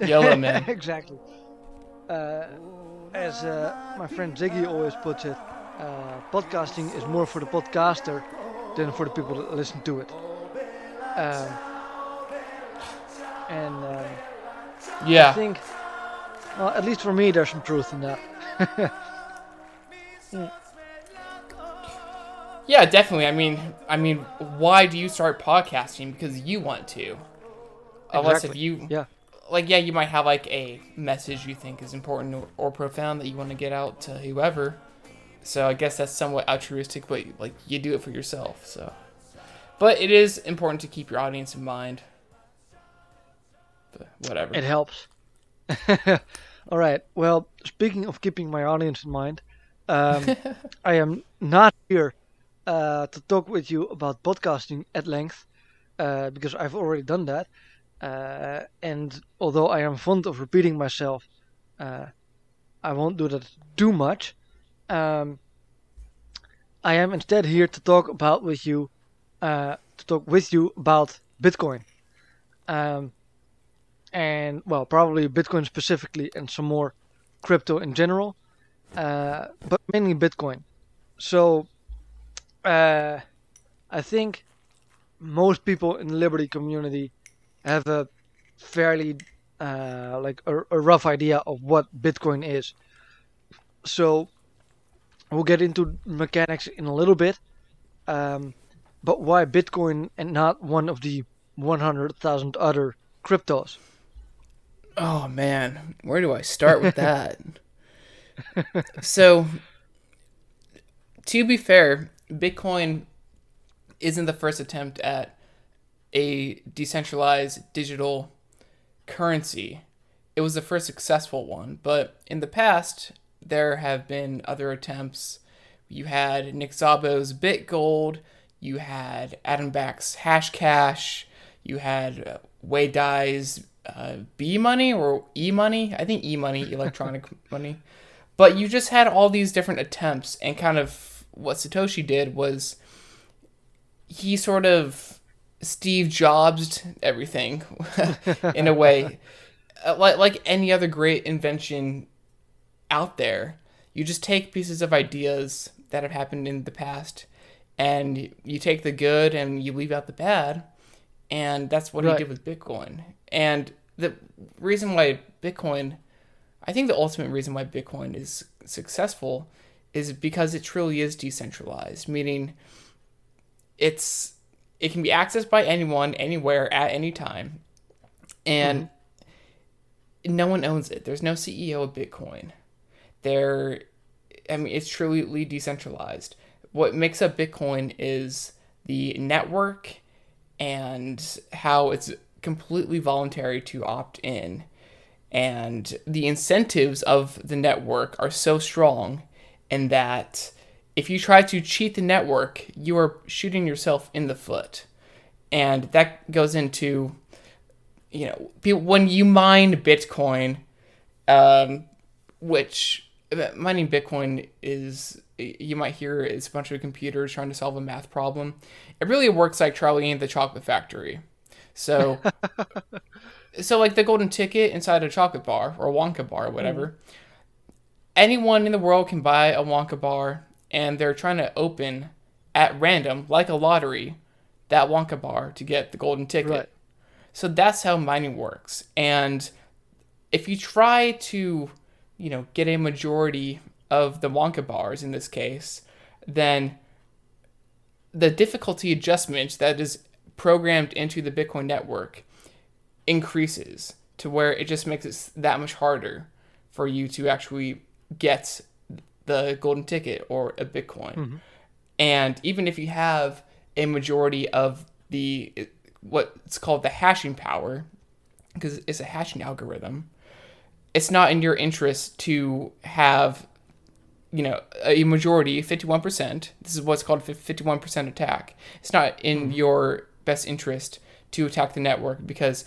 YOLO, man. exactly. Uh, as uh, my friend Ziggy always puts it, uh, podcasting is more for the podcaster than for the people that listen to it. Um, and um, I think, well, at least for me, there's some truth in that. Yeah, definitely. I mean, I mean, why do you start podcasting? Because you want to. Unless if you Yeah. Like yeah, you might have like a message you think is important or, or profound that you want to get out to whoever. So I guess that's somewhat altruistic, but like you do it for yourself. So, but it is important to keep your audience in mind. But whatever. It helps. All right. Well, speaking of keeping my audience in mind, um, I am not here uh, to talk with you about podcasting at length uh, because I've already done that. Uh, and although I am fond of repeating myself, uh, I won't do that too much. Um, I am instead here to talk about with you, uh, to talk with you about Bitcoin. Um, and well, probably Bitcoin specifically, and some more crypto in general, uh, but mainly Bitcoin. So, uh, I think most people in the Liberty community have a fairly uh, like a, a rough idea of what Bitcoin is. So, we'll get into mechanics in a little bit, um, but why Bitcoin and not one of the 100,000 other cryptos? Oh man, where do I start with that? so, to be fair, Bitcoin isn't the first attempt at a decentralized digital currency. It was the first successful one, but in the past, there have been other attempts. You had Nick Szabo's BitGold, you had Adam Back's Hashcash, you had uh, Wei Dai's uh, B money or E money. I think E money, electronic money. But you just had all these different attempts, and kind of what Satoshi did was he sort of Steve Jobs everything in a way, Uh, like like any other great invention out there. You just take pieces of ideas that have happened in the past, and you take the good and you leave out the bad, and that's what Right. he did with Bitcoin. And the reason why Bitcoin, I think the ultimate reason why Bitcoin is successful is because it truly is decentralized, meaning it's it can be accessed by anyone anywhere at any time. And mm-hmm. no one owns it. There's no ceo of bitcoin. There i mean it's truly decentralized. What makes up bitcoin is the network and how it's completely voluntary to opt in. And the incentives of the network are so strong in that if you try to cheat the network, you are shooting yourself in the foot. And that goes into, you know, when you mine Bitcoin, um, which uh, mining Bitcoin is, you might hear it's a bunch of computers trying to solve a math problem. It really works like Charlie and the Chocolate Factory. So, so like the golden ticket inside a chocolate bar or a Wonka bar or whatever. Anyone in the world can buy a Wonka bar, and they're trying to open at random, like a lottery, that Wonka bar to get the golden ticket. Right. So that's how mining works. And if you try to, you know, get a majority of the Wonka bars in this case, then the difficulty adjustment that is programmed into the Bitcoin network increases to where it just makes it that much harder for you to actually get the golden ticket or a Bitcoin. Mm-hmm. And even if you have a majority of the what's called the hashing power, because it's a hashing algorithm, it's not in your interest to have you know a majority 51% this is what's called a 51% attack. It's not in mm-hmm. your best interest to attack the network because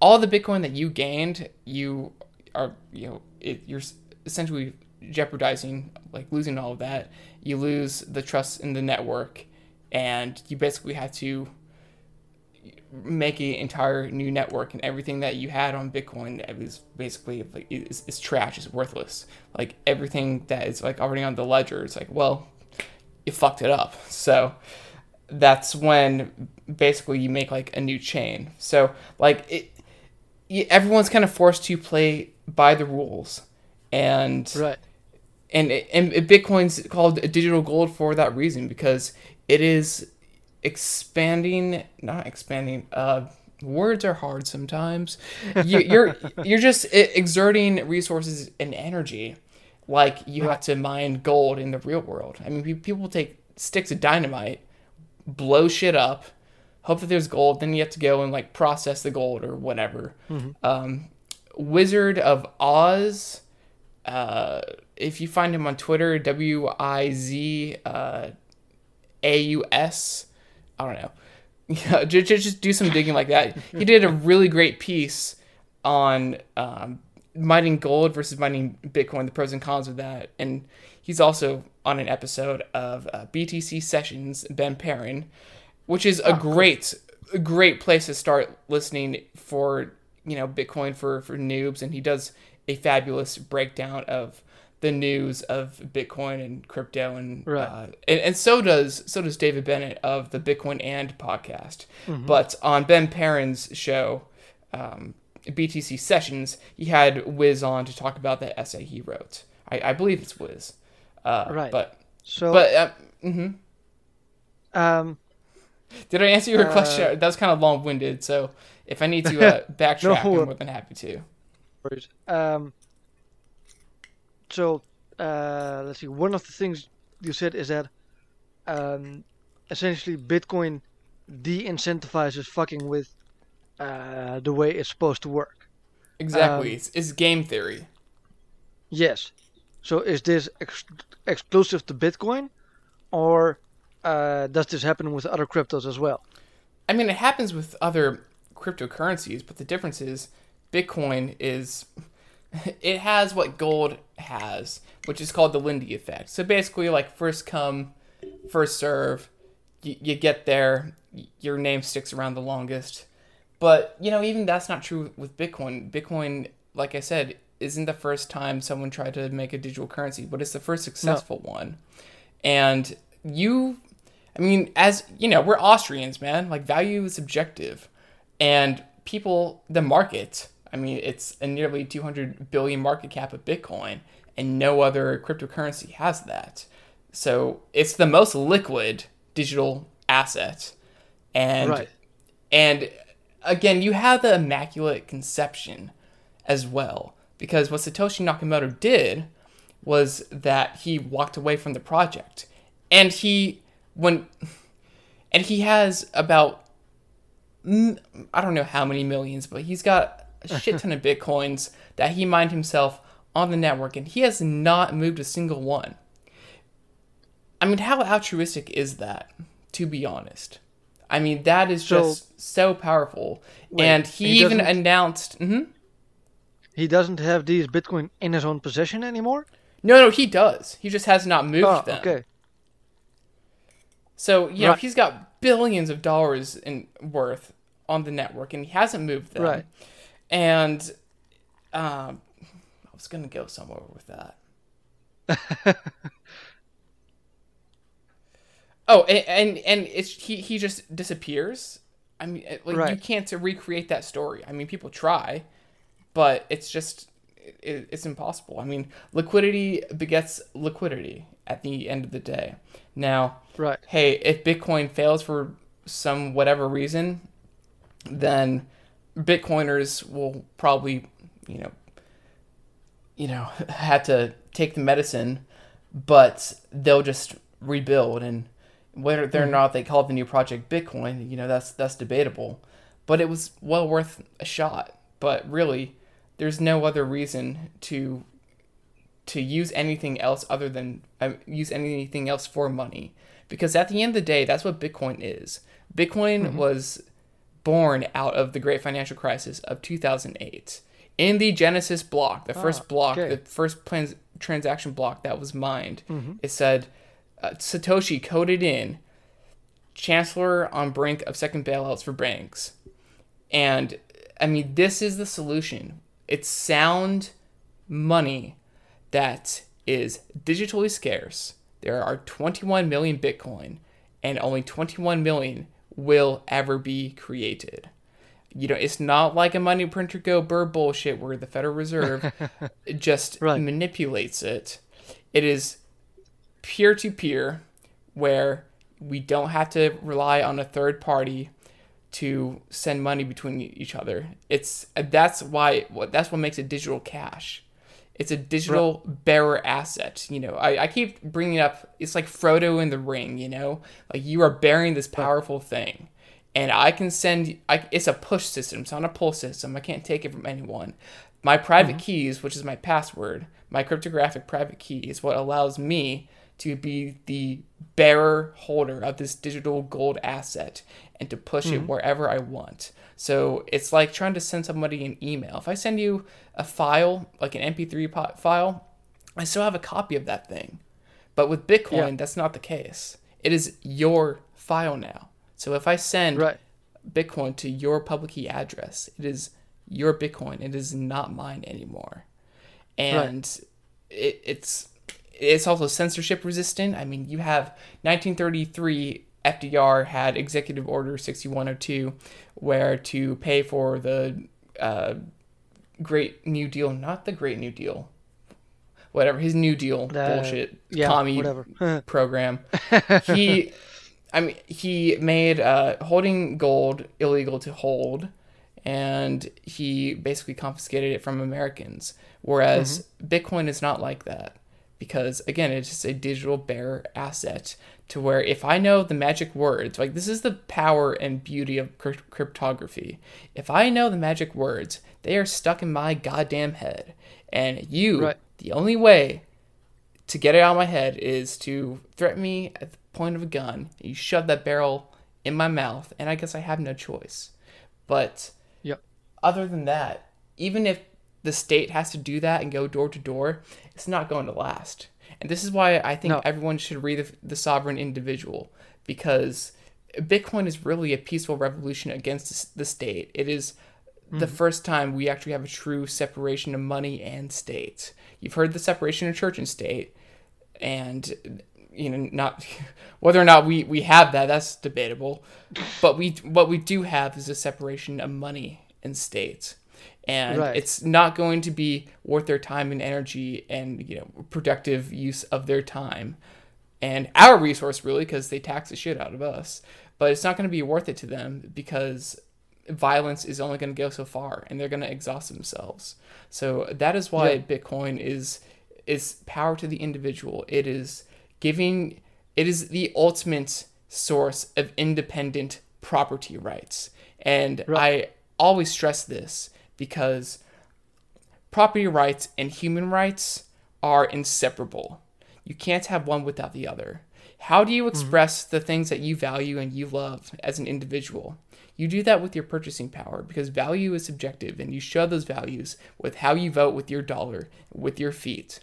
all the bitcoin that you gained you are you know it, you're essentially jeopardizing like losing all of that you lose the trust in the network and you basically have to make an entire new network and everything that you had on Bitcoin is basically like is trash, is worthless. Like everything that is like already on the ledger, it's like, well, you fucked it up. So that's when basically you make like a new chain. So like it, everyone's kind of forced to play by the rules, and right. And, and Bitcoin's called digital gold for that reason because it is expanding, not expanding. Uh, words are hard sometimes. You, you're you're just exerting resources and energy, like you have to mine gold in the real world. I mean, people take sticks of dynamite, blow shit up, hope that there's gold. Then you have to go and like process the gold or whatever. Mm-hmm. Um, Wizard of Aus. Uh, if you find him on Twitter, W I Z uh, A U S. I don't know. Yeah, just, just do some digging like that. He did a really great piece on um, mining gold versus mining Bitcoin, the pros and cons of that. And he's also on an episode of uh, BTC Sessions, Ben Perrin, which is a oh, great, cool. great place to start listening for you know Bitcoin for for noobs. And he does a fabulous breakdown of the news of Bitcoin and crypto, and right. uh, and, and, so does so does David Bennett of the Bitcoin and podcast. Mm-hmm. But on Ben Perrin's show, um, BTC Sessions, he had Wiz on to talk about the essay he wrote. I, I believe it's Wiz. Uh, right. But so, but uh, mm-hmm. um, did I answer your uh, question? That was kind of long winded. So if I need to uh, backtrack, no, I'm more than happy to. Um, so uh, let's see. One of the things you said is that um, essentially Bitcoin de-incentivizes fucking with uh, the way it's supposed to work. Exactly. Um, it's, it's, game theory. Yes. So is this ex- exclusive to Bitcoin, or uh, does this happen with other cryptos as well? I mean, it happens with other cryptocurrencies, but the difference is Bitcoin is it has what gold has, which is called the Lindy effect. So basically, like first come, first serve. You, you get there, your name sticks around the longest. But you know, even that's not true with Bitcoin. Bitcoin, like I said, isn't the first time someone tried to make a digital currency, but it's the first successful no. one. And you, I mean, as you know, we're Austrians, man. Like value is subjective, and people, the market I mean, it's a nearly 200 billion market cap of Bitcoin, and no other cryptocurrency has that. So it's the most liquid digital asset, and right. and again, you have the immaculate conception as well, because what Satoshi Nakamoto did was that he walked away from the project, and he when and he has about I don't know how many millions, but he's got a shit ton of bitcoins that he mined himself on the network, and he has not moved a single one. I mean, how altruistic is that? To be honest, I mean that is so, just so powerful. Wait, and he, he even announced. Mm-hmm, he doesn't have these Bitcoin in his own possession anymore. No, no, he does. He just has not moved oh, them. Okay. So you know right. he's got billions of dollars in worth on the network, and he hasn't moved them. Right. And um, I was gonna go somewhere with that. oh, and, and and it's he he just disappears. I mean, like right. you can't recreate that story. I mean, people try, but it's just it, it's impossible. I mean, liquidity begets liquidity at the end of the day. Now, right? Hey, if Bitcoin fails for some whatever reason, then Bitcoiners will probably, you know, you know, had to take the medicine, but they'll just rebuild and whether or mm-hmm. not they call it the new project Bitcoin, you know, that's that's debatable. But it was well worth a shot. But really, there's no other reason to to use anything else other than uh, use anything else for money because at the end of the day that's what bitcoin is bitcoin mm-hmm. was born out of the great financial crisis of 2008. In the Genesis block, the first ah, block, okay. the first plans, transaction block that was mined, mm-hmm. it said uh, Satoshi coded in Chancellor on brink of second bailouts for banks. And I mean, this is the solution. It's sound money that is digitally scarce. There are 21 million Bitcoin, and only 21 million will ever be created. You know, it's not like a money printer go burr bullshit where the Federal Reserve just Right. manipulates it. It is peer to peer, where we don't have to rely on a third party to send money between each other. It's that's why what that's what makes it digital cash. It's a digital bearer asset. You know, I, I keep bringing up. It's like Frodo in the Ring. You know, like you are bearing this powerful thing, and I can send. I, it's a push system. It's not a pull system. I can't take it from anyone. My private mm-hmm. keys, which is my password, my cryptographic private key, is what allows me to be the bearer holder of this digital gold asset and to push it mm-hmm. wherever I want. So it's like trying to send somebody an email. If I send you a file, like an MP3 file, I still have a copy of that thing. But with Bitcoin, Yeah. that's not the case. It is your file now. So if I send Right. Bitcoin to your public key address, it is your Bitcoin. It is not mine anymore. And it, it's it's also censorship resistant. I mean, you have 1933 FDR had Executive Order 6102, where to pay for the uh, Great New Deal, not the Great New Deal, whatever his New Deal Uh, bullshit yeah, commie whatever. program. he, I mean, he made uh, holding gold illegal to hold, and he basically confiscated it from Americans. Whereas Bitcoin is not like that because again, it's just a digital bearer asset. To where if I know the magic words, like this is the power and beauty of crypt- cryptography. If I know the magic words, they are stuck in my goddamn head, and you, Right. the only way to get it out of my head is to threaten me at the point of a gun. You shove that barrel in my mouth, and I guess I have no choice. But Yep. other than that, even if the state has to do that and go door to door, it's not going to last. And this is why I think No. everyone should read the, the Sovereign Individual because Bitcoin is really a peaceful revolution against the the state. It is the mm-hmm. first time we actually have a true separation of money and state. You've heard the separation of church and state, and you know not whether or not we we have that that's debatable but we what we do have is a separation of money and state and Right. it's not going to be worth their time and energy and you know productive use of their time and our resource really because they tax the shit out of us. But it's not going to be worth it to them because violence is only going to go so far and they're going to exhaust themselves. So that is why Yeah. bitcoin is is power to the individual. It is giving it is the ultimate source of independent property rights. And i always stress this because property rights and human rights are inseparable. You can't have one without the other. How do you mm-hmm. express the things that you value and you love as an individual? You do that with your purchasing power because value is subjective and you show those values with how you vote with your dollar, with your feet.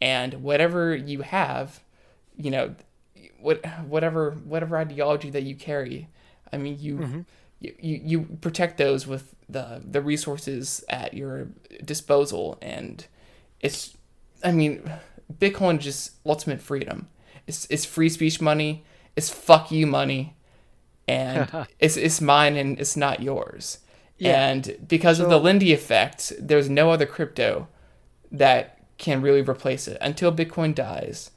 And whatever you have, you know, what whatever whatever ideology that you carry, I mean you you, you, you protect those with the the resources at your disposal. And it's i mean bitcoin is just ultimate freedom. It's, it's free speech money. It's fuck you money. And it's, it's mine and it's not yours. Yeah. and because of the lindy effect there's no other crypto that can really replace it. Until bitcoin dies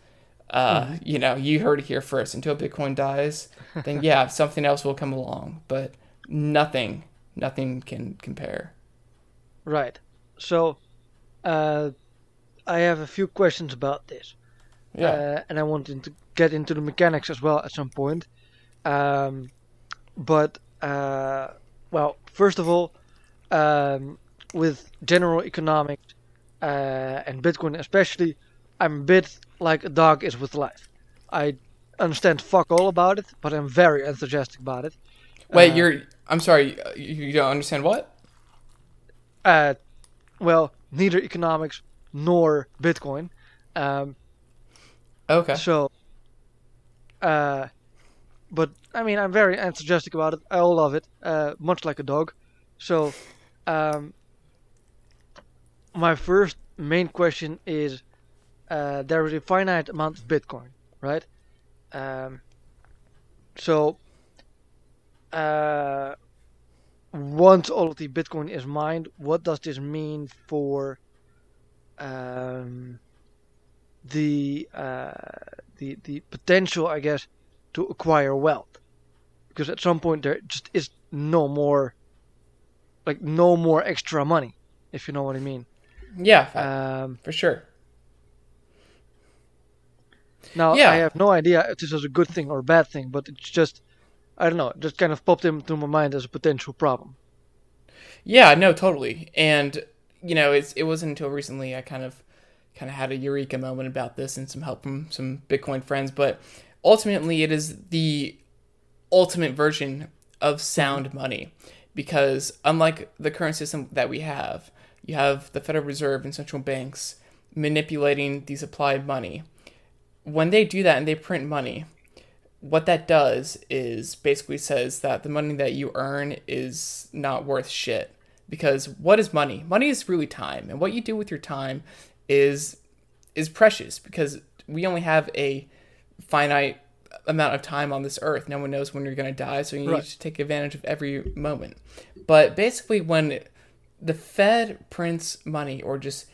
uh, you know, you heard it here first. Until Bitcoin dies, then yeah, something else will come along. But nothing, nothing can compare. Right. So, uh, I have a few questions about this. Yeah. Uh, and I wanted to get into the mechanics as well at some point. Um, but, uh, well, first of all, um, with general economics uh, and Bitcoin especially, I'm a bit like a dog is with life. I understand fuck all about it, but I'm very enthusiastic about it. Wait, uh, you're. I'm sorry. You, you don't understand what? Uh, well, neither economics nor Bitcoin. Um, Okay. So, uh, but I mean, I'm very enthusiastic about it. I love it, uh, much like a dog. So, um, my first main question is uh, there is a finite amount of Bitcoin, right? Um, so, uh, once all of the Bitcoin is mined, what does this mean for um, the uh, the the potential, I guess, to acquire wealth? Because at some point there just is no more, like no more extra money, if you know what I mean. Yeah, Um, for sure. now Yeah. I have no idea if this is a good thing or a bad thing, but it's just I don't know, it just kind of popped into my mind as a potential problem. Yeah, no, totally. And you know, it's it wasn't until recently I kind of kind of had a eureka moment about this and some help from some Bitcoin friends, but ultimately it is the ultimate version of sound mm-hmm. money because unlike the current system that we have, you have the Federal Reserve and central banks manipulating the supply of money. When they do that and they print money, what that does is basically says that the money that you earn is not worth shit. Because what is money? Money is really time, and what you do with your time is is precious because we only have a finite amount of time on this earth. No one knows when you're going to die, so you Right. need to take advantage of every moment. But basically, when the Fed prints money or just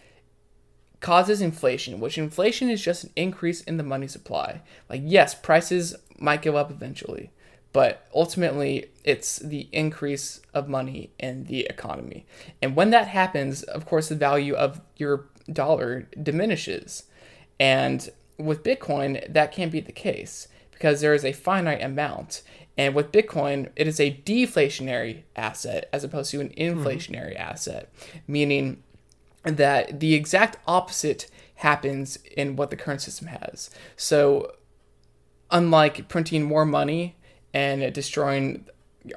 causes inflation, which inflation is just an increase in the money supply. Like, yes, prices might go up eventually, but ultimately, it's the increase of money in the economy. And when that happens, of course, the value of your dollar diminishes. And with Bitcoin, that can't be the case because there is a finite amount. And with Bitcoin, it is a deflationary asset as opposed to an mm-hmm. inflationary asset, meaning that the exact opposite happens in what the current system has. So, unlike printing more money and destroying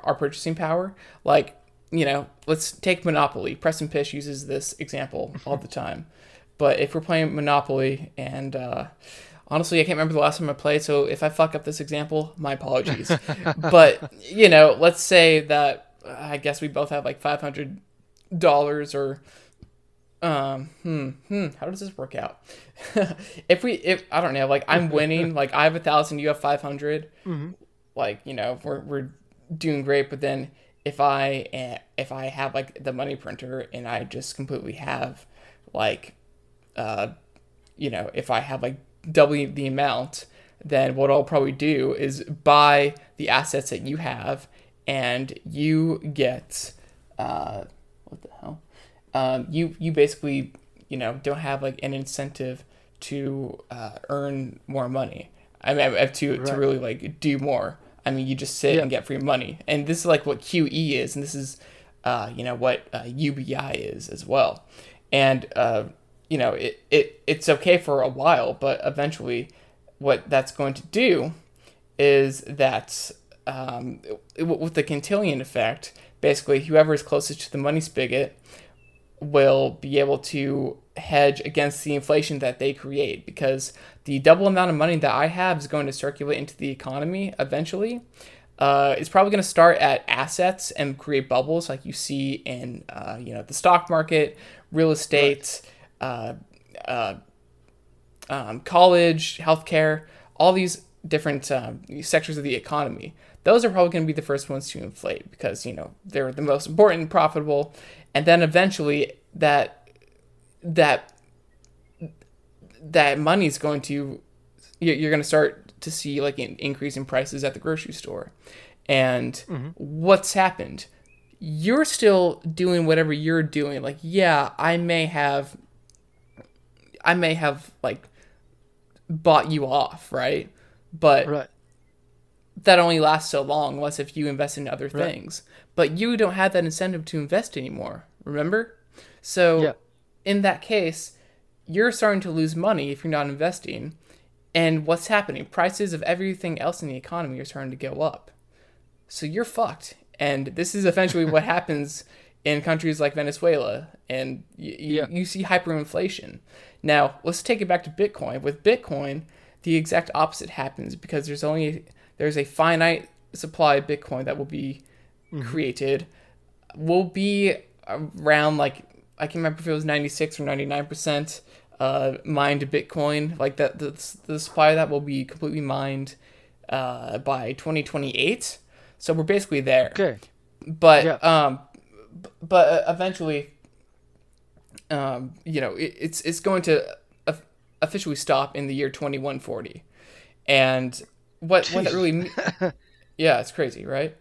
our purchasing power, like, you know, let's take Monopoly. Preston Pysh uses this example all the time. But if we're playing Monopoly, and uh, honestly, I can't remember the last time I played, so if I fuck up this example, my apologies. but, you know, let's say that uh, I guess we both have like $500 or um hmm hmm how does this work out? If we if i don't know like i'm winning like i have a thousand you have 500 like you know we're, we're doing great but then if i eh, if i have like the money printer and i just completely have like uh you know if i have like double the amount then what i'll probably do is buy the assets that you have and you get uh what the hell um, you you basically you know don't have like an incentive to uh, earn more money. I mean, I- I- to to really like do more. I mean, you just sit Yeah. and get free money, and this is like what QE is, and this is uh, you know what uh, UBI is as well. And uh, you know it, it it's okay for a while, but eventually, what that's going to do is that um, with the Cantillon effect, basically whoever is closest to the money spigot will be able to hedge against the inflation that they create because the double amount of money that I have is going to circulate into the economy eventually. Uh, it's probably going to start at assets and create bubbles like you see in uh, you know the stock market, real estate, uh, uh, um, college, healthcare, all these different um, sectors of the economy. Those are probably going to be the first ones to inflate because you know they're the most important and profitable, and then eventually that that that money's going to you're you're going to start to see like an increase in prices at the grocery store, and mm-hmm. what's happened? You're still doing whatever you're doing. Like, yeah, I may have I may have like bought you off, right? But Right. That only lasts so long unless if you invest in other Right. things. But you don't have that incentive to invest anymore, remember? So Yeah. in that case, you're starting to lose money if you're not investing. And what's happening? Prices of everything else in the economy are starting to go up. So you're fucked. And this is eventually what happens in countries like Venezuela. And y- y- Yeah. you see hyperinflation. Now, let's take it back to Bitcoin. With Bitcoin, the exact opposite happens because there's only there's a finite supply of Bitcoin that will be created will be around like I can remember if it was 96 or 99 percent uh, mined Bitcoin. Like that, the, the supply of that will be completely mined uh, by 2028. So we're basically there. Okay. But Yeah. um, but uh, eventually, um, you know, it, it's it's going to officially stop in the year 2140, and what what that really, me- yeah, it's crazy, right?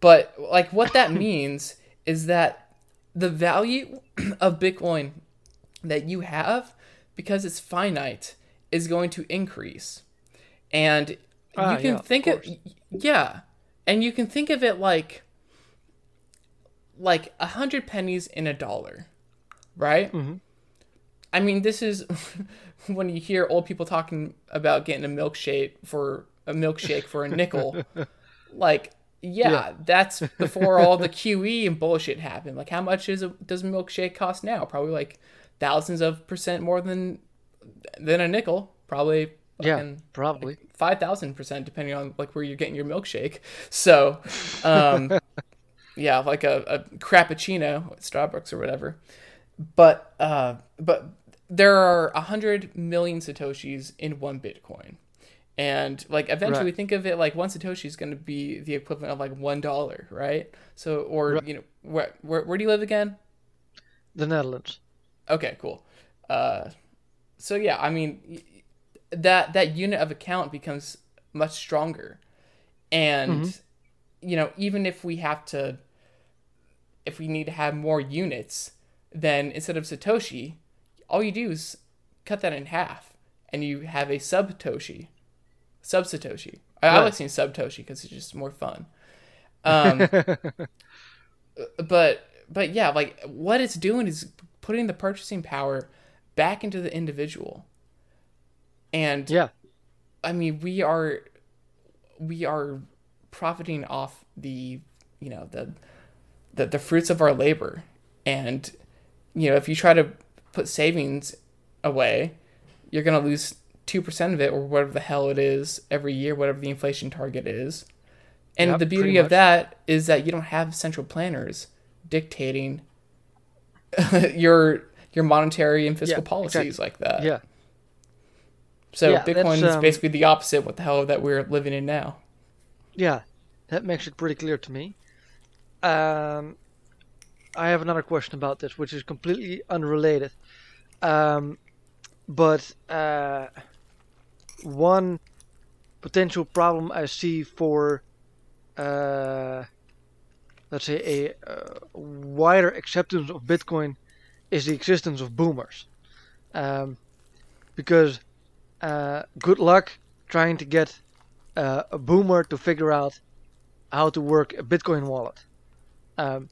But like what that means is that the value of Bitcoin that you have because it's finite is going to increase. And Ah, you can yeah, think of course. yeah. And you can think of it like like a hundred pennies in a dollar. Right? Mm-hmm. I mean this is when you hear old people talking about getting a milkshake for a milkshake for a nickel. like yeah, Yeah. that's before all the QE and bullshit happened. Like, how much is a, does a milkshake cost now? Probably like thousands of percent more than than a nickel. Probably Yeah, probably. five thousand percent, depending on like where you're getting your milkshake. So, um, yeah, like a, a crappuccino at Starbucks or whatever. But uh, but there are a hundred million satoshis in one Bitcoin. And like eventually, Right. think of it like one satoshi is going to be the equivalent of like one dollar, right? So, or Right. you know, where, where where do you live again? The Netherlands. Okay, cool. Uh, so yeah, I mean, that that unit of account becomes much stronger, and you know, even if we have to, if we need to have more units, then instead of satoshi, all you do is cut that in half, and you have a sub toshi, sub satoshi. I, I like saying sub toshi because it's just more fun. Um, but but yeah, like what it's doing is putting the purchasing power back into the individual. And Yeah. I mean, we are we are profiting off the you know the the, the fruits of our labor. And you know, if you try to put savings away, you're gonna lose two percent of it or whatever the hell it is every year, whatever the inflation target is. And Yep, the beauty of that is that you don't have central planners dictating your your monetary and fiscal Yeah, policies exactly. like that. Yeah. So Yeah, Bitcoin is um, basically the opposite what the hell that we're living in now. Yeah. That makes it pretty clear to me. Um, I have another question about this, which is completely unrelated. Um, but uh, one potential problem I see for, uh, let's say, a uh, wider acceptance of Bitcoin is the existence of boomers. Um, because uh, good luck trying to get uh, a boomer to figure out how to work a Bitcoin wallet. Um,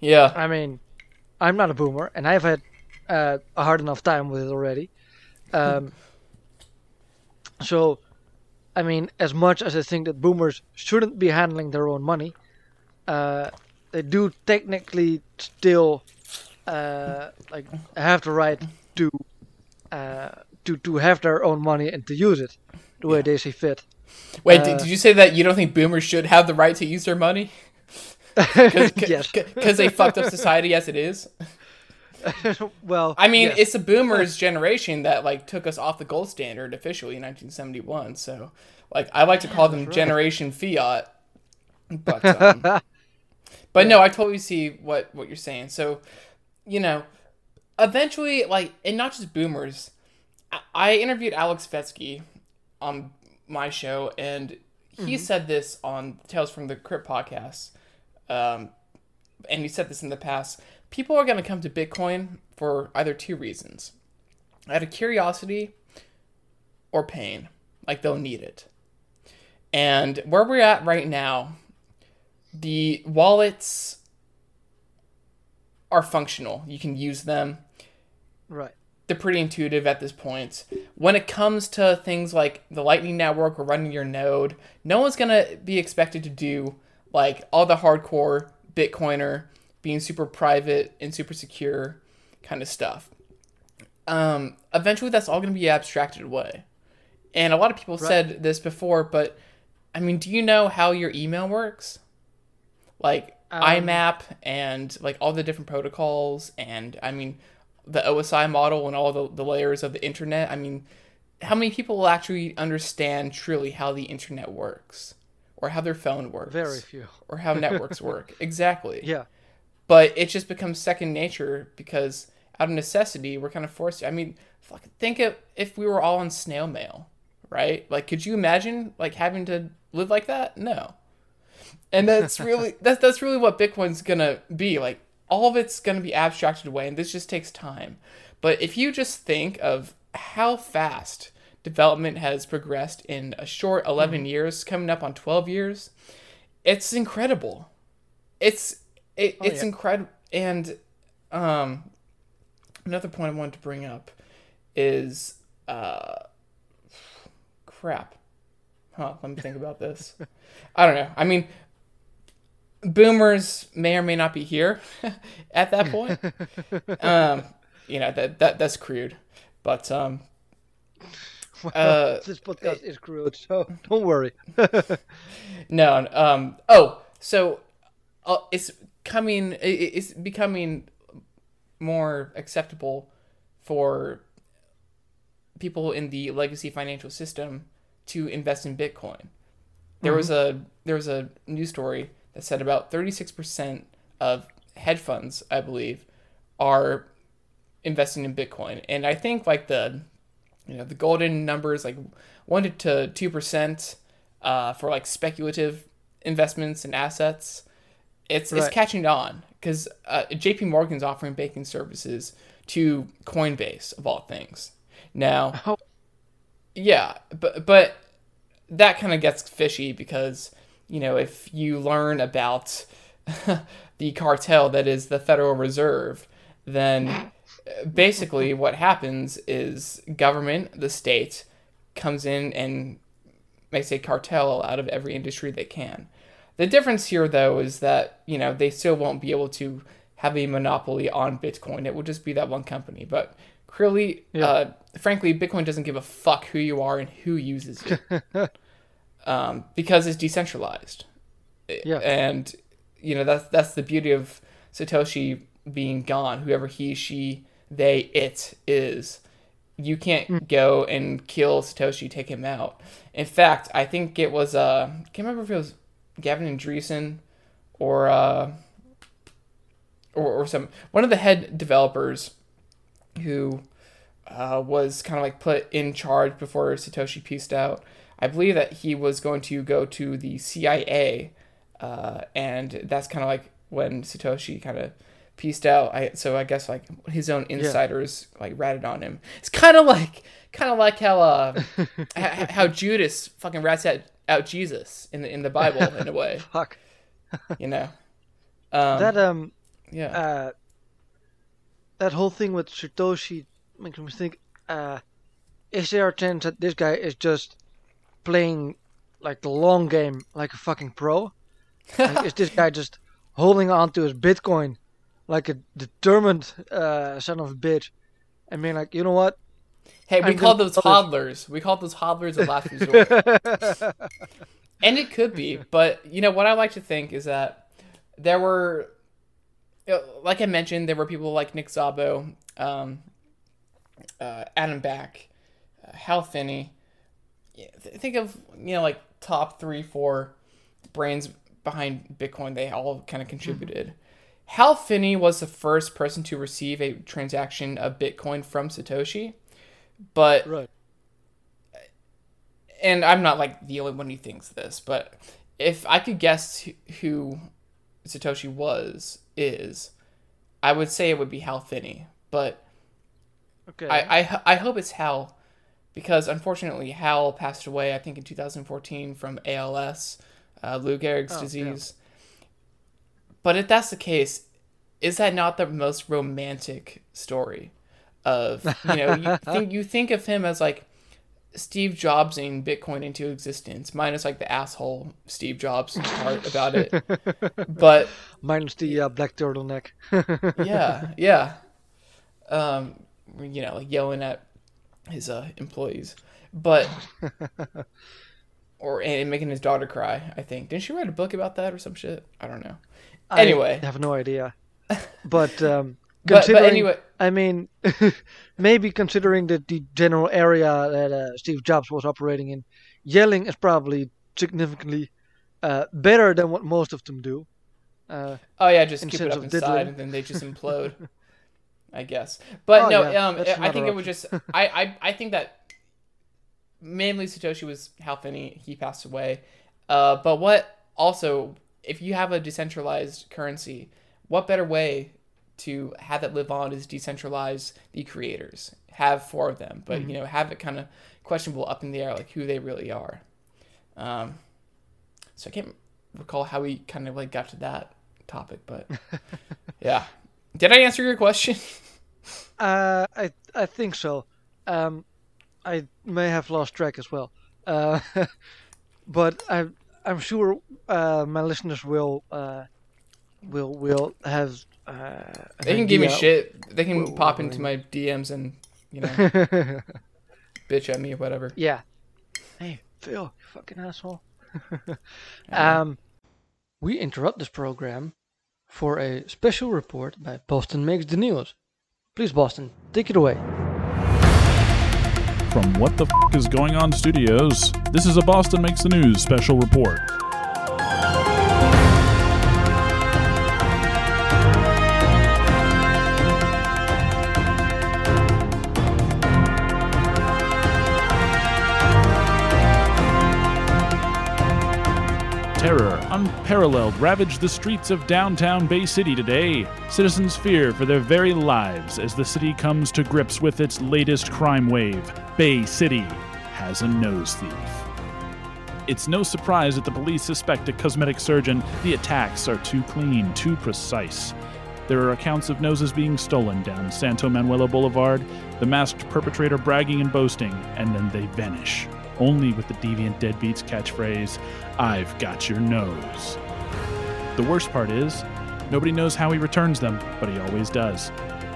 Yeah. I mean, I'm not a boomer, and I've had uh, a hard enough time with it already. Um, so, I mean, as much as I think that boomers shouldn't be handling their own money, uh, they do technically still uh, like have the right to uh, to to have their own money and to use it the way they see fit. Wait, uh, did, did you say that you don't think boomers should have the right to use their money? yes. Because they fucked up society as it is? well, I mean, yes. it's the boomers generation that like took us off the gold standard officially in 1971. So, like, I like to call them right. Generation Fiat. But, um, but no, I totally see what what you're saying. So, you know, eventually, like, and not just boomers. I, I interviewed Alex Svetski on my show, and he said this on Tales from the Crypt podcast. Um, and he said this in the past. People are going to come to Bitcoin for either two reasons out of curiosity or pain. Like they'll need it. And where we're at right now, the wallets are functional. You can use them. right. They're pretty intuitive at this point. When it comes to things like the Lightning Network or running your node, no one's going to be expected to do like all the hardcore Bitcoiner being super private and super secure kind of stuff. Um, eventually, that's all going to be abstracted away. And a lot of people said this before, but I mean, do you know how your email works? Like, Um, IMAP and like all the different protocols and I mean the OSI model and all the, the layers of the internet. I mean, how many people will actually understand truly how the internet works or how their phone works Very few. or how networks work? Exactly. Yeah. But it just becomes second nature because out of necessity, we're kind of forced to. I mean, fuck, think of if we were all on snail mail, right? Like, could you imagine like having to live like that? No. And that's really that's that's really what Bitcoin's gonna be. Like, all of it's gonna be abstracted away, and this just takes time. But if you just think of how fast development has progressed in a short 11 mm-hmm. years, coming up on 12 years, it's incredible. It's it, Oh, it's yeah. incredible. And um, another point I wanted to bring up is uh, crap. Huh? Let me think about this. I don't know. I mean, boomers may or may not be here at that point. um, you know that that that's crude, but um, Well, Uh, this podcast is crude, so don't worry. No. Um. Oh, so uh, it's coming. It's becoming more acceptable for people in the legacy financial system to invest in Bitcoin. There was a there was a news story that said about thirty six percent of hedge funds, I believe, are investing in Bitcoin, and I think like the you know the golden numbers like one to two percent uh, for like speculative investments and assets. It's it's catching on because uh, J.P. Morgan's offering banking services to Coinbase of all things. Now, Oh. yeah, but but that kind of gets fishy because you know if you learn about the cartel that is the Federal Reserve, then basically what happens is government, the state, comes in and makes a cartel out of every industry they can. The difference here, though, is that you know they still won't be able to have a monopoly on Bitcoin. It will just be that one company. But clearly, Yeah. uh, frankly, Bitcoin doesn't give a fuck who you are and who uses it, um, because it's decentralized. Yeah. and you know that's that's the beauty of Satoshi being gone. Whoever he, she, they, it is, you can't go and kill Satoshi, take him out. In fact, I think it was uh, I can't remember if it was Gavin Andresen or uh, or or some one of the head developers who uh, was kind of like put in charge before Satoshi pieced out. I believe that he was going to go to the CIA, uh, and that's kind of like when Satoshi kind of pieced out. I so I guess like his own insiders like ratted on him. It's kind of like kind of like how uh h- how Judas fucking rats out, out Jesus in the in the Bible in a way, Fuck. you know. Um, that um yeah. uh that whole thing with Satoshi makes me think uh is there a chance that this guy is just playing like the long game like a fucking pro? Like, is this guy just holding on to his Bitcoin like a determined uh, son of a bitch and being like, you know what? Hey, we call those hodlers. We call those hodlers a last resort. and it could be, but you know what I like to think is that there were, you know, like I mentioned, there were people like Nick Szabo, um, uh, Adam Back, uh, Hal Finney. Yeah, th- Think of you know like top three, four brains behind Bitcoin. They all kind of contributed. Hal Finney was the first person to receive a transaction of Bitcoin from Satoshi, but Right. and I'm not like the only one who thinks this, but if I could guess who- Satoshi was is, I would say it would be Hal Finney. But Okay. I I hope it's Hal, because unfortunately Hal passed away I think in 2014 from ALS, uh, Lou Gehrig's Oh, yeah. But if that's the case, is that not the most romantic story? Of you know, you think you think of him as like Steve Jobsing Bitcoin into existence, minus like the asshole Steve Jobs part about it. But Minus the uh, black turtleneck. yeah, yeah. Um, you know, like yelling at his uh, employees, but or and making his daughter cry. I think didn't she write a book about that or some shit? I don't know. Anyway. I have no idea. But um, But, but anyway, I mean, maybe considering that the general area that uh, Steve Jobs was operating in, yelling is probably significantly uh, better than what most of them do. Uh, oh yeah, just keep it up inside diddling. and then they just implode. I guess. But Oh, no, yeah, um, I think it would just. I, I I think that mainly Satoshi was Hal Finney. He passed away. Uh, but what also, if you have a decentralized currency, what better way to have it live on is decentralize the creators. Have four of them, but Mm-hmm. you know, have it kind of questionable up in the air, like who they really are. Um, so I can't recall how we kind of like got to that topic, but yeah. Did I answer your question? Uh, I I think so. Um, I may have lost track as well. Uh, but I I'm sure uh, my listeners will uh, will will have. Uh, They can give me shit. They can pop into my DMs and you know bitch at me or whatever. yeah. Hey Phil, you fucking asshole. um, we interrupt this program for a special report by Boston Makes the News. Please, Boston, take it away. From What the F is Going On Studios, this is a Boston Makes the News special report. Unparalleled, ravaged the streets of downtown Bay City today. Citizens fear for their very lives as the city comes to grips with its latest crime wave. Bay City has a nose thief. It's no surprise that the police suspect a cosmetic surgeon. The attacks are too clean, too precise. There are accounts of noses being stolen down Santo Manuelo Boulevard, the masked perpetrator bragging and boasting, and then they vanish. Only with the deviant deadbeat's catchphrase, I've got your nose. The worst part is, nobody knows how he returns them, but he always does.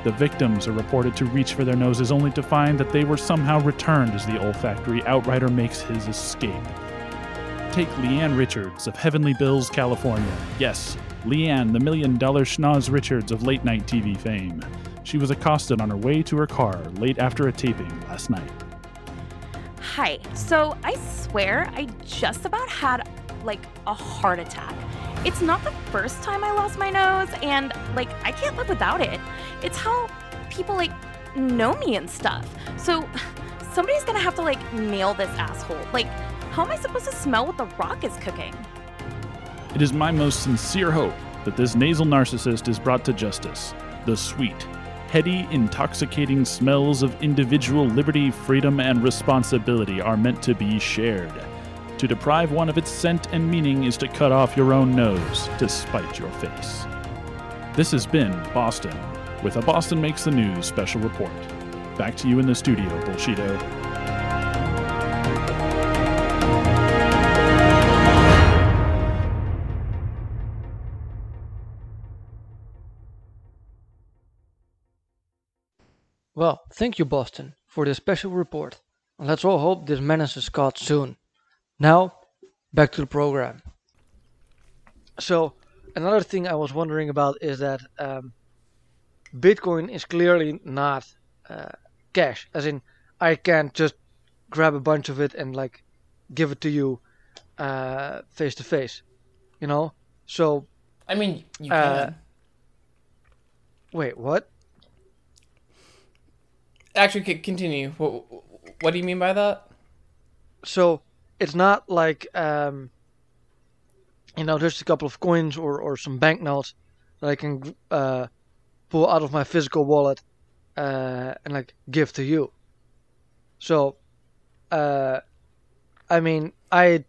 The victims are reported to reach for their noses only to find that they were somehow returned as the olfactory outrider makes his escape. Take Leanne Richards of Heavenly Bills, California. Yes, Leanne, the million dollar schnoz Richards of late night TV fame. She was accosted on her way to her car late after a taping last night. Hi. So I swear I just about had like a heart attack. It's not the first time I lost my nose, and like I can't live without it. It's how people like know me and stuff. So somebody's gonna have to like nail this asshole. Like, how am I supposed to smell what the rock is cooking? It is my most sincere hope that this nasal narcissist is brought to justice. The sweet, heady, intoxicating smells of individual liberty, freedom, and responsibility are meant to be shared. To deprive one of its scent and meaning is to cut off your own nose to spite your face. This has been Boston, with a Boston Makes the News special report. Back to you in the studio, Bullshito. Well, thank you, Boston, for this special report. And let's all hope this menace is caught soon. Now, back to the program. So, another thing I was wondering about is that um, Bitcoin is clearly not uh, cash. As in, I can't just grab a bunch of it and like give it to you uh, face to face. You know? So, I mean, you Uh, can. wait, what? Actually, continue. What, what do you mean by that? so it's not like um, you know there's a couple of coins or, or some banknotes that I can uh, pull out of my physical wallet uh, and like give to you. So, uh, I mean, I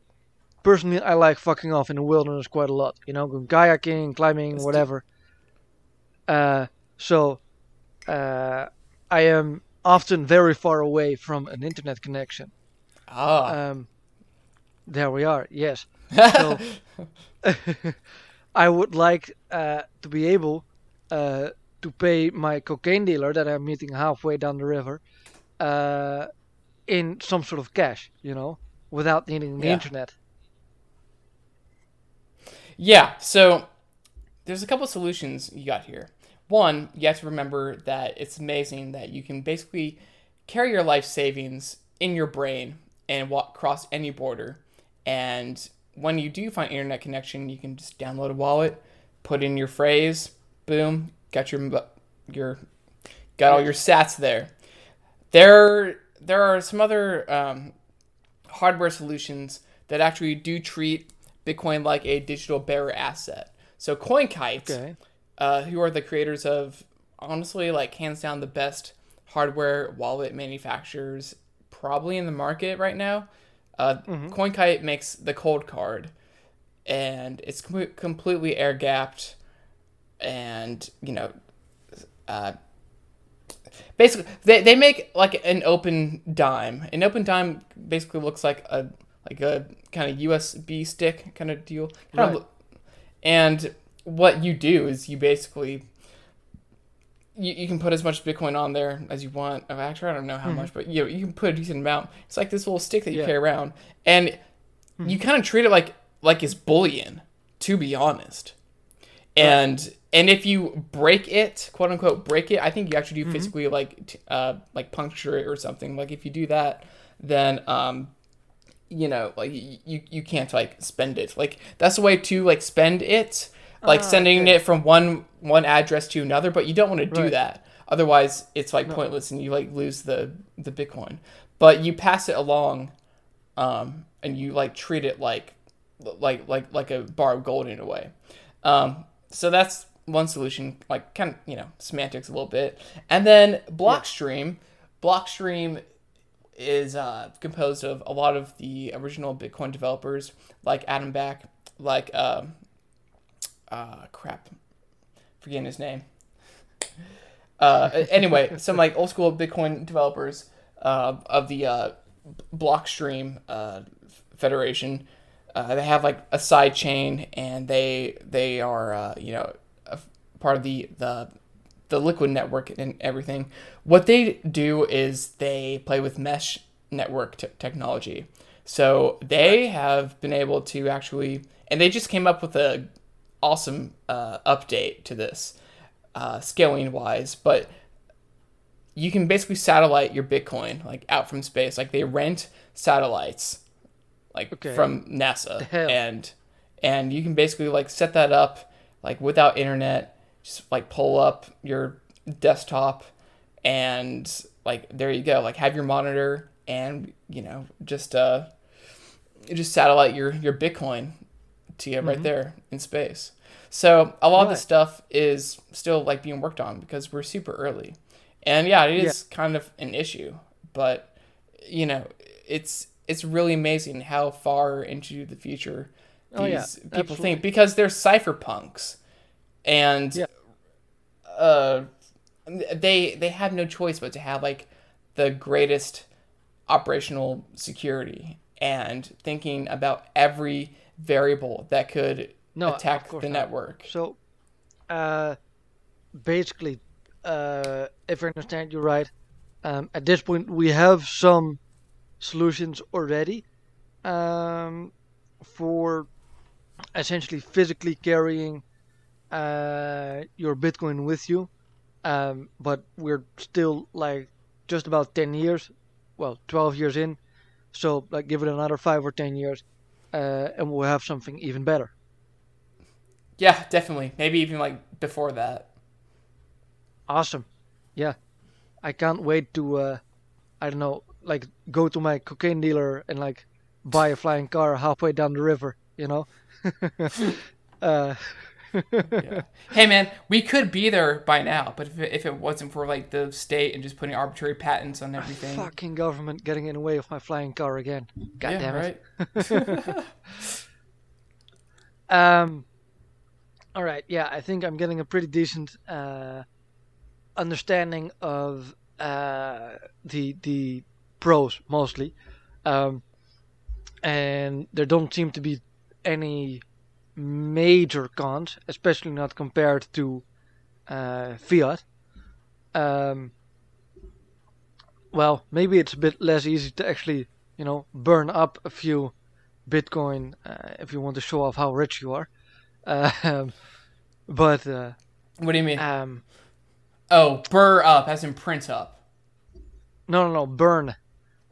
personally I like fucking off in the wilderness quite a lot. You know, going kayaking, climbing, do- whatever. Uh, so, uh, I am often very far away from an internet connection. Ah. Um, there we are. Yes. So I would like uh, to be able uh, to pay my cocaine dealer that I'm meeting halfway down the river uh, in some sort of cash, you know, without needing the Yeah. internet. Yeah, so there's a couple solutions you got here. One, you have to remember that it's amazing that you can basically carry your life savings in your brain and walk across any border. And when you do find internet connection, you can just download a wallet, put in your phrase, boom, got your your got all your sats there. There there are some other um, hardware solutions that actually do treat Bitcoin like a digital bearer asset. So CoinKite, Okay. Uh, who are the creators of honestly like hands down the best hardware wallet manufacturers probably in the market right now. Uh, CoinKite makes the Coldcard, and it's com- completely air gapped, and you know, uh, basically they, they make like an open dime. An Opendime basically looks like a like a kind of USB stick kind of deal. Kind of Right. and what you do is you basically you, you can put as much Bitcoin on there as you want. Oh, Actually, I don't know how much, but you you can put a decent amount. It's like this little stick that you Yeah. carry around, and you kind of treat it like like it's bullion, to be honest. And and if you break it, quote unquote, break it, I think you actually do physically like t- uh like puncture it or something. Like if you do that, then um you know like you you can't like spend it. Like that's the way to like spend it, like sending it from one one address to another. But you don't want to do Right. that. Otherwise, it's like pointless and you like lose the the Bitcoin. But you pass it along, um, and you like treat it like like like like a bar of gold in a way. Um, so that's one solution, like kind of you know semantics a little bit, and then Blockstream. Blockstream is uh, composed of a lot of the original Bitcoin developers, like Adam Back, like um, uh, crap, forgetting his name. Uh, anyway, some like old school Bitcoin developers uh, of the uh, Blockstream uh, Federation. Uh, they have like a side chain, and they they are uh, you know a part of the the the Liquid network and everything. What they do is they play with mesh network t- technology. So they have been able to actually, and they just came up with a awesome uh, update to this uh, scaling wise, but you can basically satellite your Bitcoin like out from space. Like they rent satellites like Okay. from NASA and and you can basically like set that up like without internet just like pull up your desktop and like there you go like have your monitor and you know just uh just satellite your your bitcoin to you right there in space. So a lot of this stuff is still like being worked on because we're super early. And yeah it is kind of an issue but you know it's it's really amazing how far into the future these Oh, yeah, people absolutely. think because they're cypherpunks. And Yeah. uh they they have no choice but to have like the greatest operational security and thinking about every variable that could No, attack the not. network So, uh, basically, uh, if I understand you right, um, at this point we have some solutions already um, for essentially physically carrying uh, your Bitcoin with you. Um, but we're still like just about 10 years, well, 12 years in. So, like, give it another five or 10 years, uh, and we'll have something even better. yeah definitely maybe even like before that Awesome. Yeah. I can't wait to uh I don't know, like go to my cocaine dealer and like buy a flying car halfway down the river, you know? uh yeah. hey man we could be there by now but if it, if it wasn't for like the state and just putting arbitrary patents on everything fucking government getting in the way of my flying car again. God yeah, damn it. right Um all right, yeah, I think I'm getting a pretty decent uh understanding of uh the the pros mostly. Um and there don't seem to be any major cons, especially not compared to uh, fiat. Um, well, maybe it's a bit less easy to actually, you know, burn up a few Bitcoin uh, if you want to show off how rich you are. Um, but uh, What do you mean? um, oh, burr up as in print up. no, no, no, burn,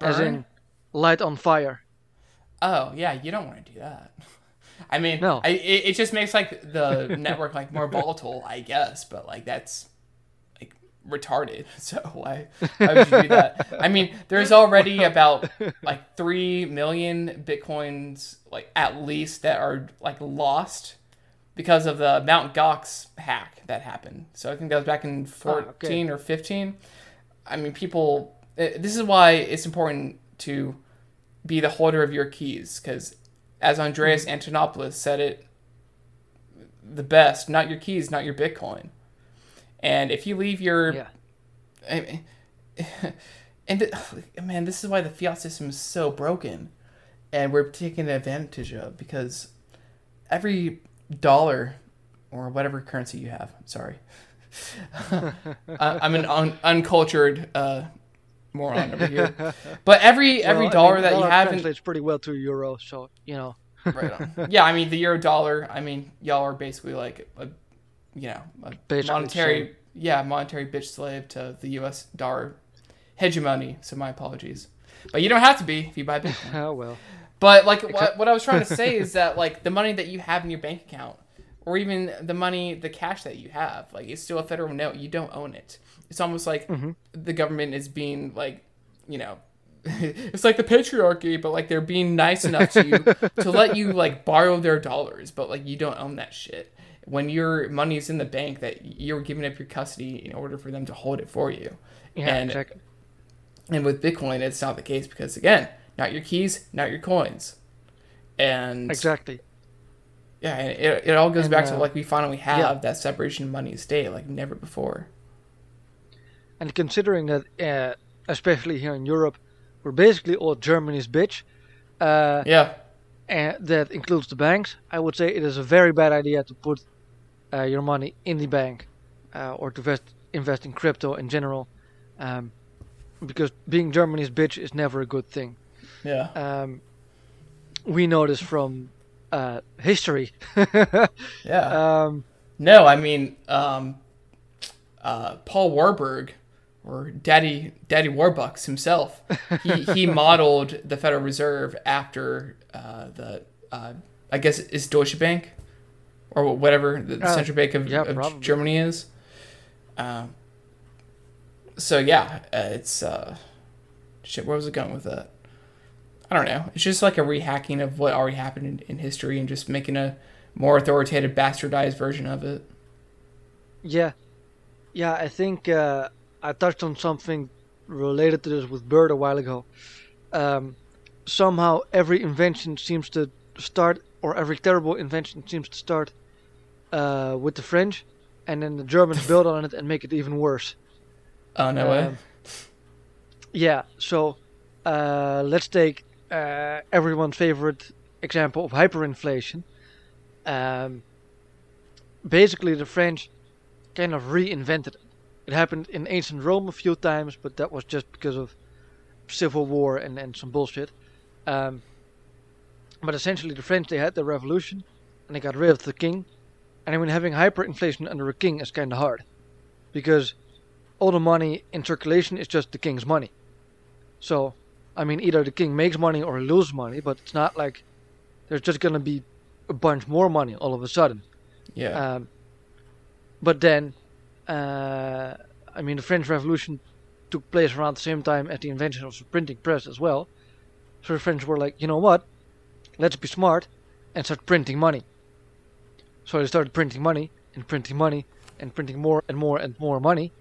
as in light on fire. Oh yeah, you don't want to do that. I mean, No. I, it, it just makes like the network like more volatile, I guess. But like that's like retarded. So why why would you do that? I mean, there's already about like three million bitcoins, like at least that are like lost because of the Mount Gox hack that happened. So I think that was back in 14 okay. or 15. I mean, people. eh, This is why it's important to be the holder of your keys because as andreas antonopoulos said it the best not your keys not your bitcoin and if you leave your Yeah. I mean, and th- man this is why the fiat system is so broken and we're taking advantage of because every dollar or whatever currency you have sorry I- i'm an un- uncultured uh, moron over here but every every Well, I dollar mean, that you dollar have in, translates pretty well to euro, so you know. right on. Yeah, I mean the euro dollar. I mean y'all are basically like a, you know, a Basically monetary, slave. yeah, monetary bitch slave to the U.S. dollar hegemony. So my apologies, but you don't have to be if you buy Bitcoin. Oh well. But like what, what I was trying to say is that like the money that you have in your bank account, or even the money, the cash that you have, like it's still a federal note. You don't own it. It's almost like the government is being like, you know, it's like the patriarchy, but like they're being nice enough to you to let you like borrow their dollars, but like you don't own that shit. When your money is in the bank, that you're giving up your custody in order for them to hold it for you. Yeah, and exactly. and with Bitcoin, it's not the case because again, not your keys, not your coins, and Exactly. yeah, and it, it all goes And, back to uh, like we finally have yeah. that separation of money state like never before. And considering that, uh, especially here in Europe, we're basically all Germany's bitch, uh, Yeah, and that includes the banks, I would say it is a very bad idea to put uh, your money in the bank uh, or to invest, invest in crypto in general, um, because being Germany's bitch is never a good thing. yeah, Um, we know this from uh, history. yeah. um, no, I mean, um, uh, Paul Warburg or Daddy Daddy Warbucks himself, he he modeled the Federal Reserve after uh, the uh, I guess is Deutsche Bank or whatever the Uh, central bank of, yeah, of. Germany is. Um, so yeah, uh, it's uh, shit. Where was it going with that? I don't know. It's just like a rehacking of what already happened in, in history and just making a more authoritative, bastardized version of it. Yeah, yeah. I think uh, I touched on something related to this with Bird a while ago. Um, somehow, every invention seems to start, or every terrible invention seems to start uh, with the French, and then the Germans build on it and make it even worse. Oh no way. Um, Yeah. So uh, let's take uh, everyone's favorite example of hyperinflation. Um, basically, the French kind of reinvented it. It happened in ancient Rome a few times, but that was just because of civil war and, and some bullshit. Um, but essentially, the French they had their revolution, and they got rid of the king. And I mean, having hyperinflation under a king is kind of hard, because all the money in circulation is just the king's money. So, I mean, either the king makes money or he loses money, but it's not like there's just gonna be a bunch more money all of a sudden. yeah. Um, but then, uh, I mean, the French Revolution took place around the same time as the invention of the printing press as well. So the French were like, you know what? Let's be smart and start printing money. So they started printing money and printing money and printing more and more and more money.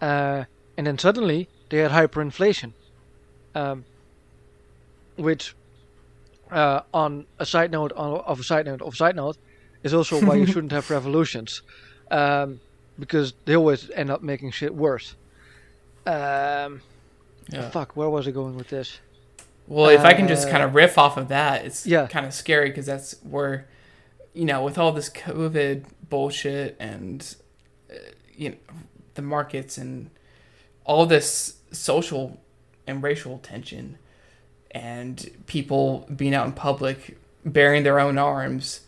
Uh, and then suddenly they had hyperinflation. Um, which, uh, on a side note, on, of a side note, of a side note, is also why you shouldn't have revolutions, um, because they always end up making shit worse. Um, yeah. Fuck, where was I going with this? Well, if I can just Uh, kind of riff off of that, it's yeah. kind of scary because that's where, you know, with all this COVID bullshit and, uh, you know, the markets and all this social and racial tension and people being out in public bearing their own arms,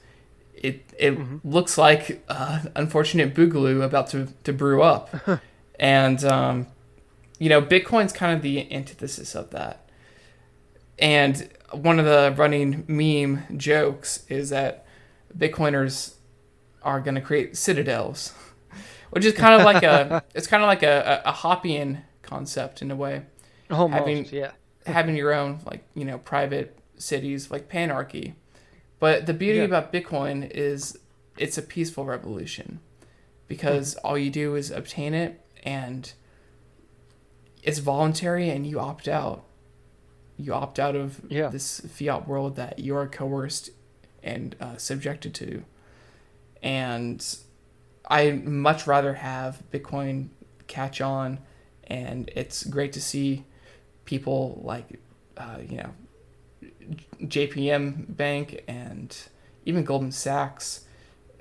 it it looks like uh, unfortunate boogaloo about to to brew up, and um, you know, Bitcoin's kind of the antithesis of that. And one of the running meme jokes is that Bitcoiners are going to create citadels, which is kind of like a it's kind of like a, a, a Hoppian concept in a way, Almost, having- yeah. having your own like you know private cities like panarchy. But the beauty Yeah. about Bitcoin is it's a peaceful revolution because Mm-hmm. all you do is obtain it and it's voluntary and you opt out. You opt out of Yeah. this fiat world that you are coerced and uh, subjected to. And I much rather have Bitcoin catch on, and it's great to see people like, uh, you know, JPM Bank and even Goldman Sachs,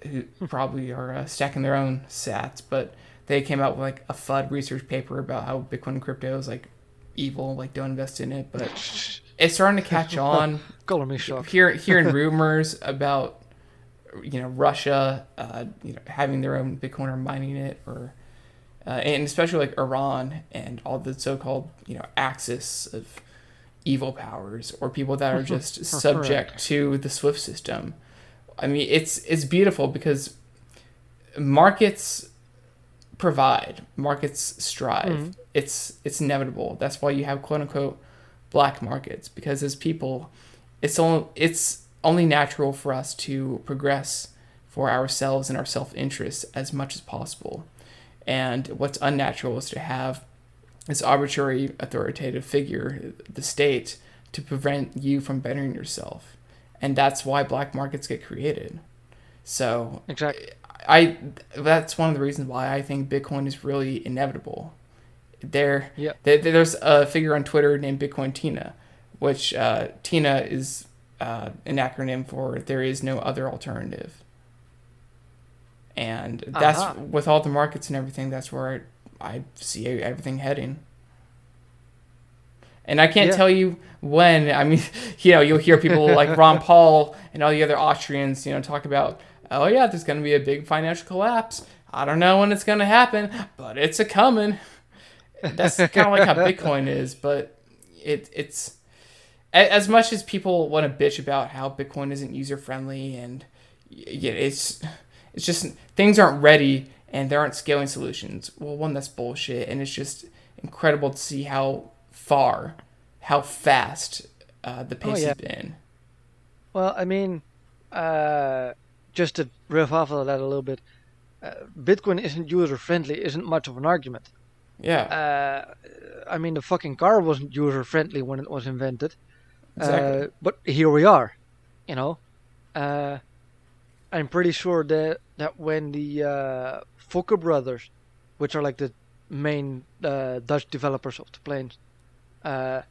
who probably are uh, stacking their own sats, but they came out with like a FUD research paper about how Bitcoin and crypto is like evil, like don't invest in it. But it's starting to catch on. Color me shocked. Hear, hearing rumors about you know Russia, uh, you know having their own Bitcoin or mining it, or uh, and especially like Iran and all the so-called you know axis of evil powers or people that are just subject to the SWIFT system. I mean, it's it's beautiful because markets provide, markets strive. Mm-hmm. It's it's inevitable. That's why you have quote unquote black markets because as people, it's only it's only natural for us to progress for ourselves and our self interest as much as possible. And what's unnatural is to have this arbitrary authoritative figure, the state, to prevent you from bettering yourself. And that's why black markets get created. So Exactly. I that's one of the reasons why I think Bitcoin is really inevitable. There, Yeah. there there's a figure on Twitter named Bitcoin Tina, which uh, Tina is uh, an acronym for "There is no other alternative." And that's Aha. with all the markets and everything. That's where I see everything heading. And I can't Yeah. tell you when. I mean, you know, you'll hear people like Ron Paul and all the other Austrians, you know, talk about, oh yeah, there's going to be a big financial collapse. I don't know when it's going to happen, but it's a coming. That's kind of like how Bitcoin is, but it it's as much as people want to bitch about how Bitcoin isn't user friendly and yeah, it's it's just things aren't ready and there aren't scaling solutions. Well, one that's bullshit, and it's just incredible to see how far, how fast uh, the pace Oh, yeah. has been. Well, I mean, uh, just to riff off of that a little bit, uh, Bitcoin isn't user friendly isn't much of an argument. Yeah, Uh, I mean, the fucking car wasn't user friendly when it was invented. Exactly. Uh, but here we are, you know. Uh, I'm pretty sure that that when the uh, Fokker brothers, which are like the main uh, Dutch developers of the planes, uh,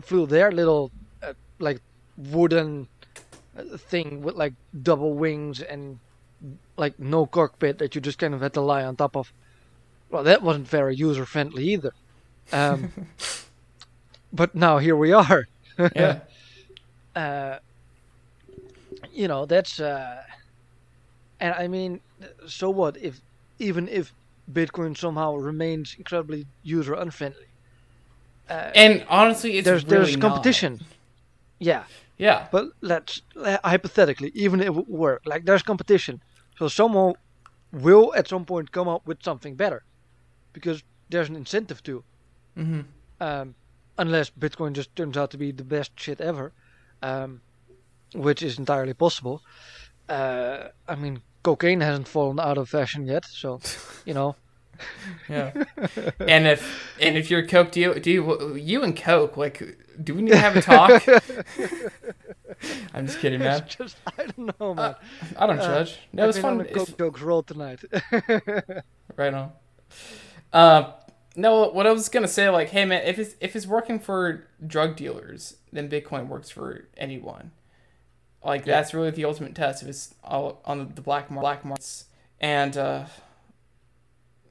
flew their little uh, like wooden uh, thing with like double wings and like no cockpit that you just kind of had to lie on top of. Well, that wasn't very user friendly either. Um, but now here we are. yeah, Uh, you know that's uh, and I mean, so what if even if Bitcoin somehow remains incredibly user unfriendly? Uh, and honestly, it's there's really there's not. competition. Yeah, Yeah, but let's hypothetically, even if it would work, like there's competition, so someone will at some point come up with something better, because there's an incentive to. hmm um, unless Bitcoin just turns out to be the best shit ever, um, which is entirely possible. Uh, I mean, cocaine hasn't fallen out of fashion yet, so you know. yeah. and if and if you're Coke, do you do you, you and Coke like? Do we need to have a talk? I'm just kidding, man. It's just I don't know, man. I don't Uh, judge. No, I've it's fun. on coke jokes roll tonight. Right on. Uh, no, what I was gonna say, like, hey man, if it's if it's working for drug dealers, then Bitcoin works for anyone. Like that's really the ultimate test. If it's all on the black mar- black markets, and uh,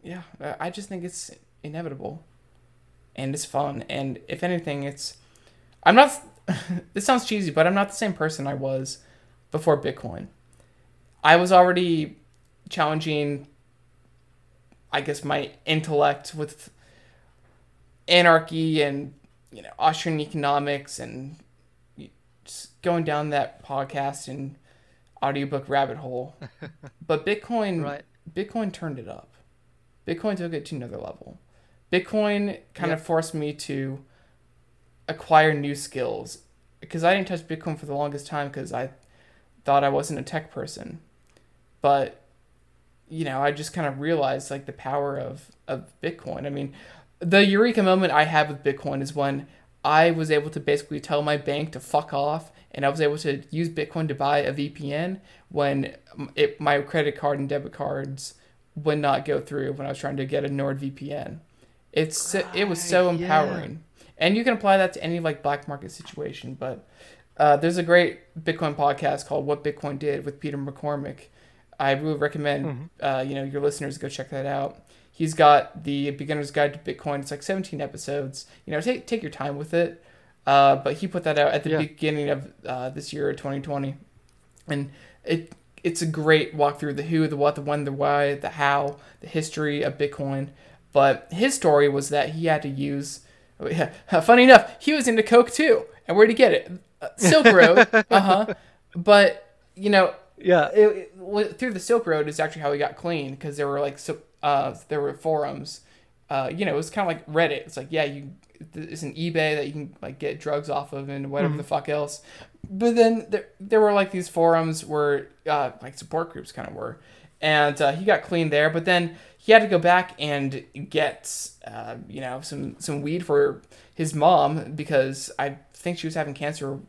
yeah, I- I just think it's inevitable, and it's fun. And if anything, it's I'm not. this sounds cheesy, but I'm not the same person I was before Bitcoin. I was already challenging, I guess, my intellect with anarchy and you know Austrian economics and just going down that podcast and audiobook rabbit hole. but Bitcoin, Right. Bitcoin turned it up. Bitcoin took it to another level. Bitcoin kind of forced me to acquire new skills because I didn't touch Bitcoin for the longest time because I thought I wasn't a tech person. But you know, I just kind of realized like the power of of Bitcoin. I mean, the eureka moment I had with Bitcoin is when I was able to basically tell my bank to fuck off, and I was able to use Bitcoin to buy a VPN when it, my credit card and debit cards would not go through when I was trying to get a NordVPN. It's so- it was so Right, yeah. empowering, and you can apply that to any like black market situation. But uh, there's a great Bitcoin podcast called "What Bitcoin Did" with Peter McCormack. I really recommend uh, you know your listeners go check that out. He's got the Beginner's Guide to Bitcoin. It's like 17 episodes. You know, take take your time with it. Uh, but he put that out at the Yeah. beginning of uh, this year, 2020, and it it's a great walkthrough the who, the what, the when, the why, the how, the history of Bitcoin. But his story was that he had to use. Funny enough, he was into coke too, and where'd he get it? Uh, Silk Road. uh huh. But you know, Yeah. it, it, through the Silk Road is actually how he got clean because there were like so, uh, there were forums. Uh, you know, it was kind of like Reddit. It's like yeah, you it's an eBay that you can like get drugs off of and whatever the fuck else. But then there there were like these forums where uh, like support groups kind of were, and uh, he got clean there. But then he had to go back and get uh, you know some some weed for his mom because I think she was having cancer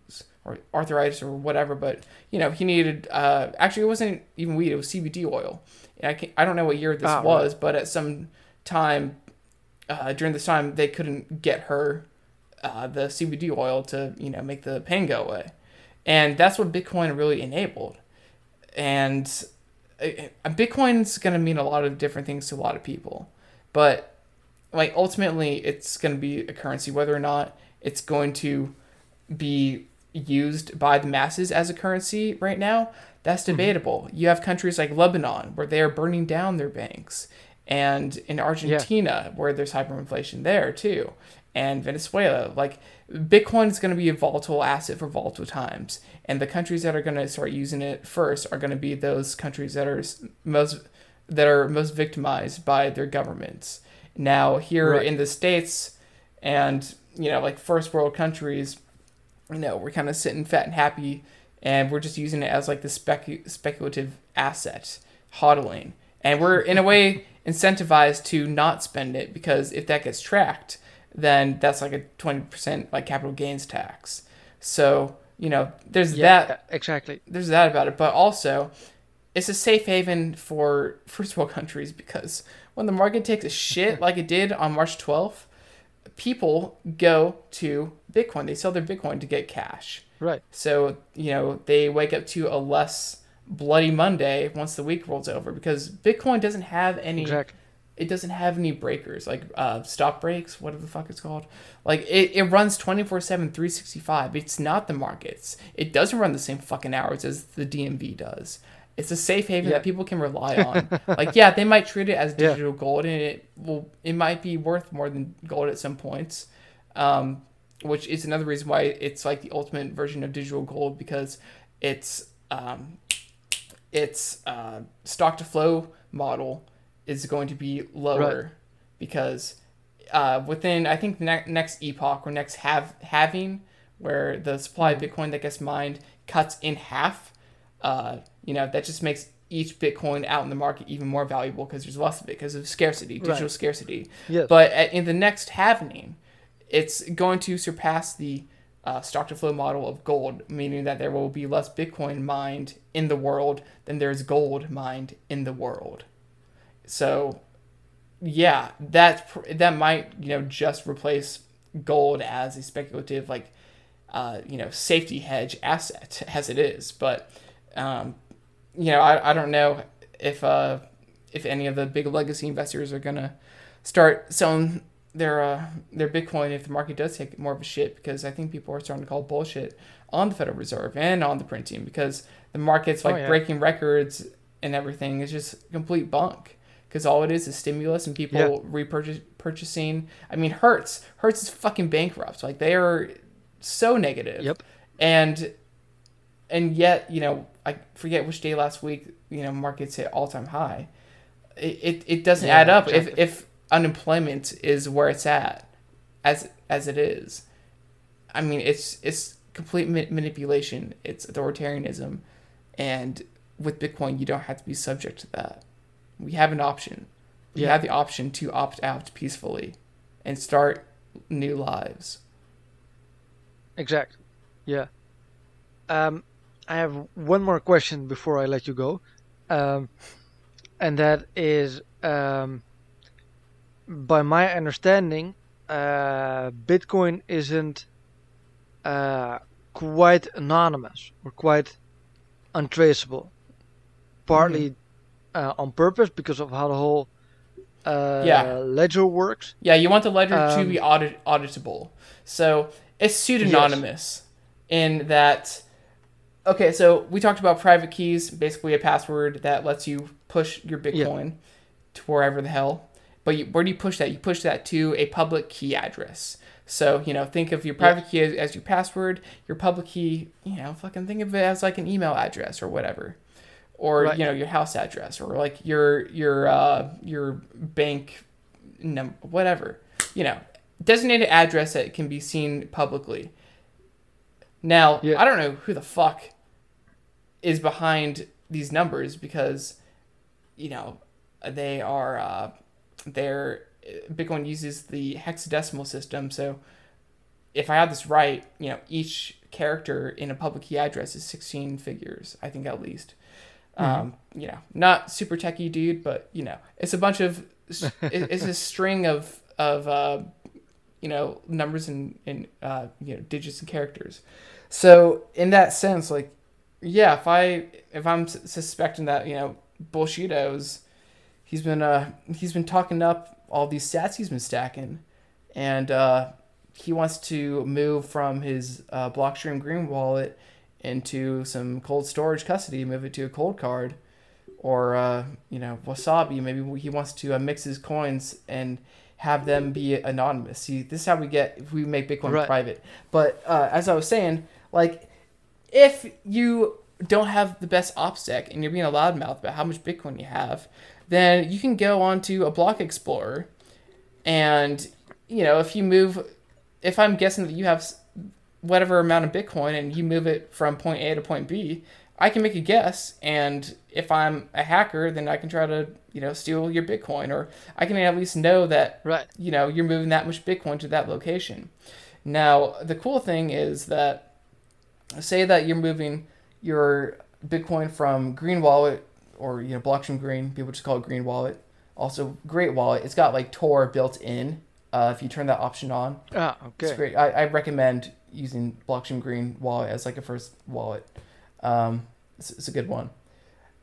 or arthritis or whatever. But you know he needed uh, actually it wasn't even weed; it was CBD oil. I can I don't know what year this right. was, but at some time uh, during this time they couldn't get her uh, the CBD oil to you know make the pain go away, and that's what Bitcoin really enabled. And uh, uh, Bitcoin's gonna mean a lot of different things to a lot of people, but like ultimately it's gonna be a currency whether or not it's going to be used by the masses as a currency right now that's mm-hmm. debatable. You have countries like lebanon where they are burning down their banks and in argentina where there's hyperinflation there too and venezuela. Like bitcoin is going to be a volatile asset for volatile times and the countries that are going to start using it first are going to be those countries that are most that are most victimized by their governments. Now here Right. in the states and you know like first world countries you know, we're kind of sitting fat and happy, and we're just using it as like the specu- speculative asset, hodling, and we're in a way incentivized to not spend it because if that gets tracked, then that's like a twenty percent like capital gains tax. So you know, there's Yeah. that Exactly. there's that about it, but also it's a safe haven for first world countries because when the market takes a shit like it did on March 12th, people go to Bitcoin. They sell their Bitcoin to get cash. Right. So, you know, they wake up to a less bloody Monday once the week rolls over because Bitcoin doesn't have any Exactly. it doesn't have any breakers like uh, stop breaks whatever the fuck it's called like it, it runs 24-7 365 it's not the markets it doesn't run the same fucking hours as the dmv does it's a safe haven Yeah. that people can rely on like yeah they might treat it as Yeah. digital gold and it will it might be worth more than gold at some points um, which is another reason why it's like the ultimate version of digital gold because it's um, its uh, stock to flow model is going to be lower Right. because uh, within I think ne- next epoch or next have having where the supply of Bitcoin that gets mined cuts in half, uh, you know that just makes each Bitcoin out in the market even more valuable because there's less of it because of scarcity, digital Right. scarcity. Yes. But at, in the next halving, it's going to surpass the uh, stock to flow model of gold, meaning that there will be less Bitcoin mined in the world than there's gold mined in the world. So, yeah, that that might you know just replace gold as a speculative like uh, you know safety hedge asset as it is, but um, you know I, I don't know if uh, if any of the big legacy investors are gonna start selling their uh, their Bitcoin if the market does take more of a shit because I think people are starting to call bullshit on the Federal Reserve and on the printing because the market's like Oh, yeah. breaking records and everything is just complete bunk because all it is is stimulus and people Yeah. repurchase. I mean, Hertz Hertz is fucking bankrupt. Like they are so negative. Yep. And and yet you know I forget which day last week you know markets hit all time high. It, it, it doesn't Yeah, add up if, if unemployment is where it's at as as it is. I mean it's it's complete ma- manipulation. It's authoritarianism, and with Bitcoin you don't have to be subject to that. We have an option. We Yeah. have the option to opt out peacefully, and start new lives. Exactly. Yeah. Um, I have one more question before I let you go, um, and that is, um, by my understanding, uh, Bitcoin isn't uh, quite anonymous or quite untraceable. Partly uh, on purpose because of how the whole uh, Yeah. ledger works. Yeah, you want the ledger to Um, be audit- auditable. So it's pseudonymous in that. Okay, so we talked about private keys, basically a password that lets you push your Bitcoin to wherever the hell. But you, where do you push that? You push that to a public key address. So you know, think of your private key as, as your password. Your public key, you know, fucking think of it as like an email address or whatever, or Right. you know, your house address or like your your uh, your bank number whatever. You know, designated address that can be seen publicly. Now, Yeah. I don't know who the fuck is behind these numbers because, you know, they are uh, they're Bitcoin uses the hexadecimal system. So, if I have this right, you know, each character in a public key address is sixteen figures. I think at least. Um, you know, not super techy dude, but you know, it's a bunch of it's a string of of uh, you know numbers and and uh, you know digits and characters. So in that sense, like, yeah, if I if I'm suspecting that you know bullshitos, he's been uh he's been talking up all these sats he's been stacking, and uh, he wants to move from his uh, Blockstream Green wallet into some cold storage custody, move it to a Coldcard, or uh, you know Wasabi. Maybe he wants to uh, mix his coins and have them be anonymous. See, this is how we get if we make Bitcoin Right. private. But uh, as I was saying, like if you don't have the best OPSEC and you're being a loudmouth about how much Bitcoin you have, then you can go onto a block explorer. And you know if you move if i'm guessing that you have whatever amount of bitcoin and you move it from point a to point b i can make a guess. And if i'm a hacker then i can try to you know steal your bitcoin or i can at least know that Right. you know you're moving that much bitcoin to that location. Now the cool thing is that say that you're moving your bitcoin from green wallet or you know blockchain green people just call it green wallet. Also great wallet. It's got like tor built in uh, if you turn that option on. Ah, okay, it's great. I, I recommend using blockchain green wallet as like a first wallet. Um, it's, it's a good one.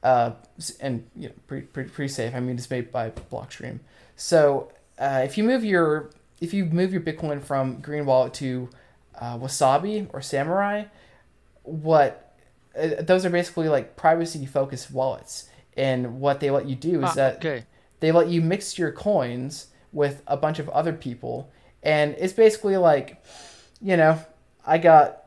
Uh, and you know pretty, pretty, pretty safe. I mean it's made by blockstream. So uh, if you move your if you move your bitcoin from green wallet to uh, wasabi or Samourai what those are basically like privacy focused wallets. And what they let you do is Ah, that okay. they let you mix your coins with a bunch of other people. And it's basically like you know i got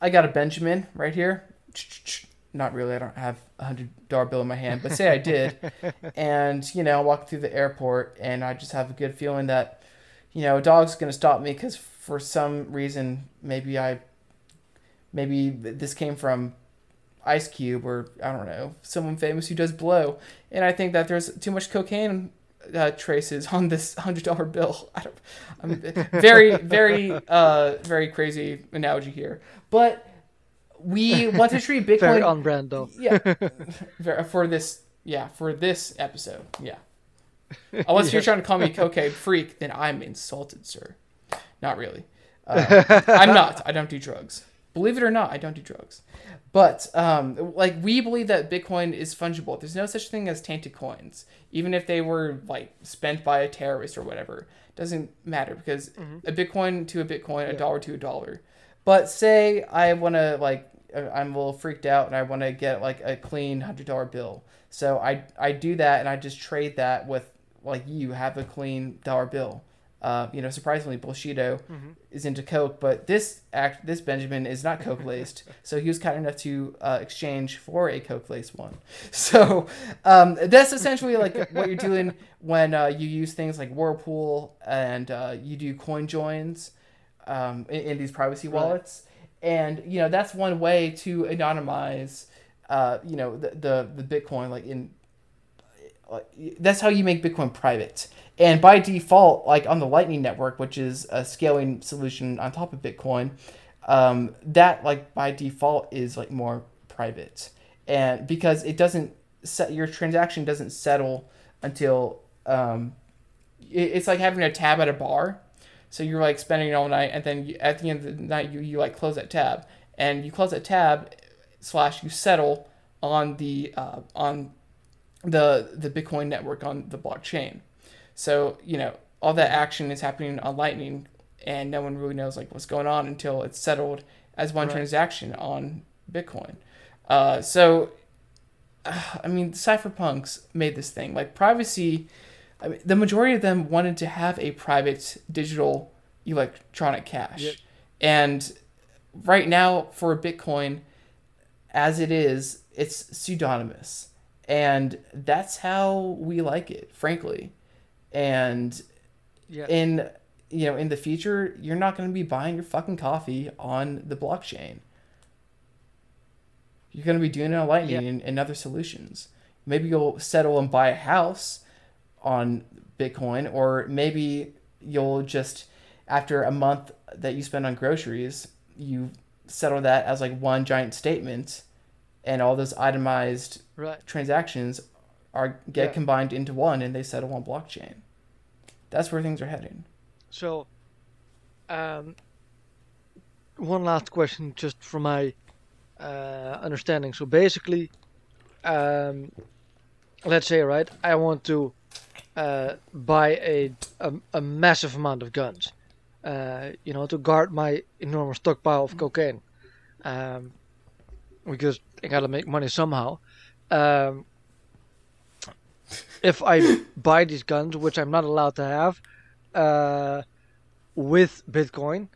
i got a benjamin right here. Not really i don't have a hundred dollar bill in my hand but say i did. And you know I walk through the airport and i just have a good feeling that you know a dog's gonna stop me because for some reason maybe i maybe this came from Ice Cube or I don't know someone famous who does blow, and I think that there's too much cocaine uh, traces on this hundred dollar bill. I don't, I'm very very uh very crazy analogy here, but we want to treat Very Bitcoin on brand though. yeah for this yeah for this episode yeah. Unless you're trying to call me a cocaine freak, then I'm insulted, sir. Not really. Uh, I'm not. I don't do drugs. Believe it or not, I don't do drugs. But um, like we believe that Bitcoin is fungible. There's no such thing as tainted coins, even if they were like spent by a terrorist or whatever. Doesn't matter because a Bitcoin to a Bitcoin, a dollar to a dollar. But say I want to like uh, I'm a little freaked out and I want to get like a clean hundred dollar bill. So I I do that and I just trade that with like you have a clean dollar bill. Uh, you know, surprisingly, Bullshido is into coke, but this act, this Benjamin is not coke laced, so he was kind enough to uh, exchange for a coke laced one. So um, that's essentially like what you're doing when uh, you use things like Whirlpool and uh, you do coin joins um, in, in these privacy wallets, and you know that's one way to anonymize, uh, you know, the, the the Bitcoin like in like, that's how you make Bitcoin private. And by default, like on the Lightning Network, which is a scaling solution on top of Bitcoin, um, that like by default is like more private, and because it doesn't set your transaction doesn't settle until um, it- it's like having a tab at a bar. So you're like spending all night, and then you, at the end of the night, you, you like close that tab, and you close that tab, slash you settle on the uh, on the the Bitcoin network on the blockchain. So you know all that action is happening on Lightning, and no one really knows like what's going on until it's settled as one Right. transaction on Bitcoin. Uh, so, I mean, the cypherpunks made this thing like privacy. I mean, the majority of them wanted to have a private digital electronic cash, Yep. and right now for Bitcoin, as it is, it's pseudonymous, and that's how we like it, frankly. And Yeah. in you know in the future, you're not going to be buying your fucking coffee on the blockchain. You're going to be doing it on Lightning Yeah. and, and other solutions. Maybe you'll settle and buy a house on Bitcoin, or maybe you'll just after a month that you spend on groceries, you settle that as like one giant statement, and all those itemized Right. transactions are get Yeah. combined into one, and they settle on blockchain. That's where things are heading. So, um, one last question, just from my uh, understanding. So basically, um, let's say, right, I want to uh, buy a, a a massive amount of guns, uh, you know, to guard my enormous stockpile of cocaine, um, because I gotta make money somehow. Um, if I buy these guns, which I'm not allowed to have, uh, with Bitcoin,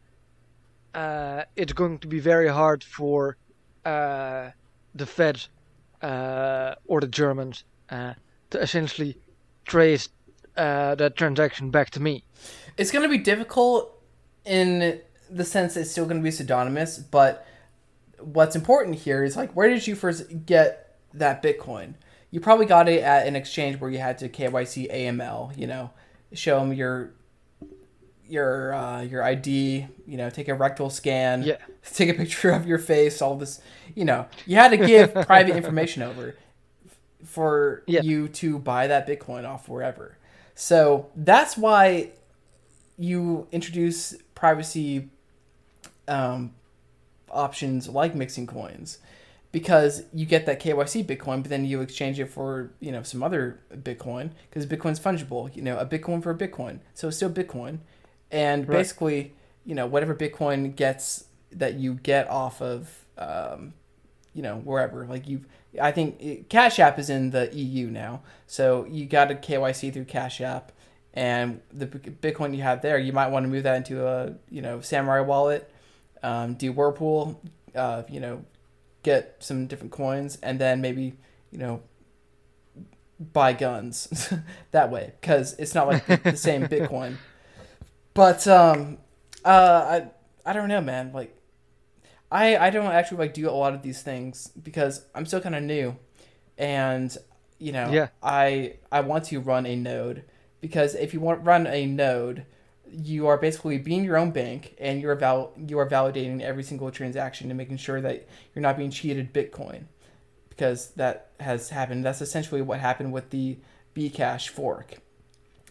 uh, it's going to be very hard for uh, the Fed uh, or the Germans uh, to essentially trace uh, that transaction back to me. It's going to be difficult in the sense it's still going to be pseudonymous, but what's important here is like, where did you first get that Bitcoin? You probably got it at an exchange where you had to KYC AML, you know, show them your your uh, your ID, you know, take a rectal scan, Yeah. take a picture of your face, all this, you know, you had to give private information over for Yeah. you to buy that Bitcoin off wherever. So that's why you introduce privacy um, options like mixing coins because you get that KYC Bitcoin, but then you exchange it for you know some other Bitcoin because Bitcoin's fungible. You know, a Bitcoin for a Bitcoin, so it's still Bitcoin, and Right. basically you know whatever Bitcoin gets that you get off of um, you know wherever like you. I think Cash App is in the EU now, so you got a KYC through Cash App, and the Bitcoin you have there, you might want to move that into a you know Samourai wallet, um, do Whirlpool, uh, you know, get some different coins, and then maybe you know buy guns that way because it's not like the, the same Bitcoin. But um, uh, I I don't know, man. Like, I I don't actually like do a lot of these things because I'm still kind of new, and you know, Yeah. I I want to run a node because if you want run a node, you are basically being your own bank and you're val- you are validating every single transaction and making sure that you're not being cheated Bitcoin because that has happened. That's essentially what happened with the Bcash fork.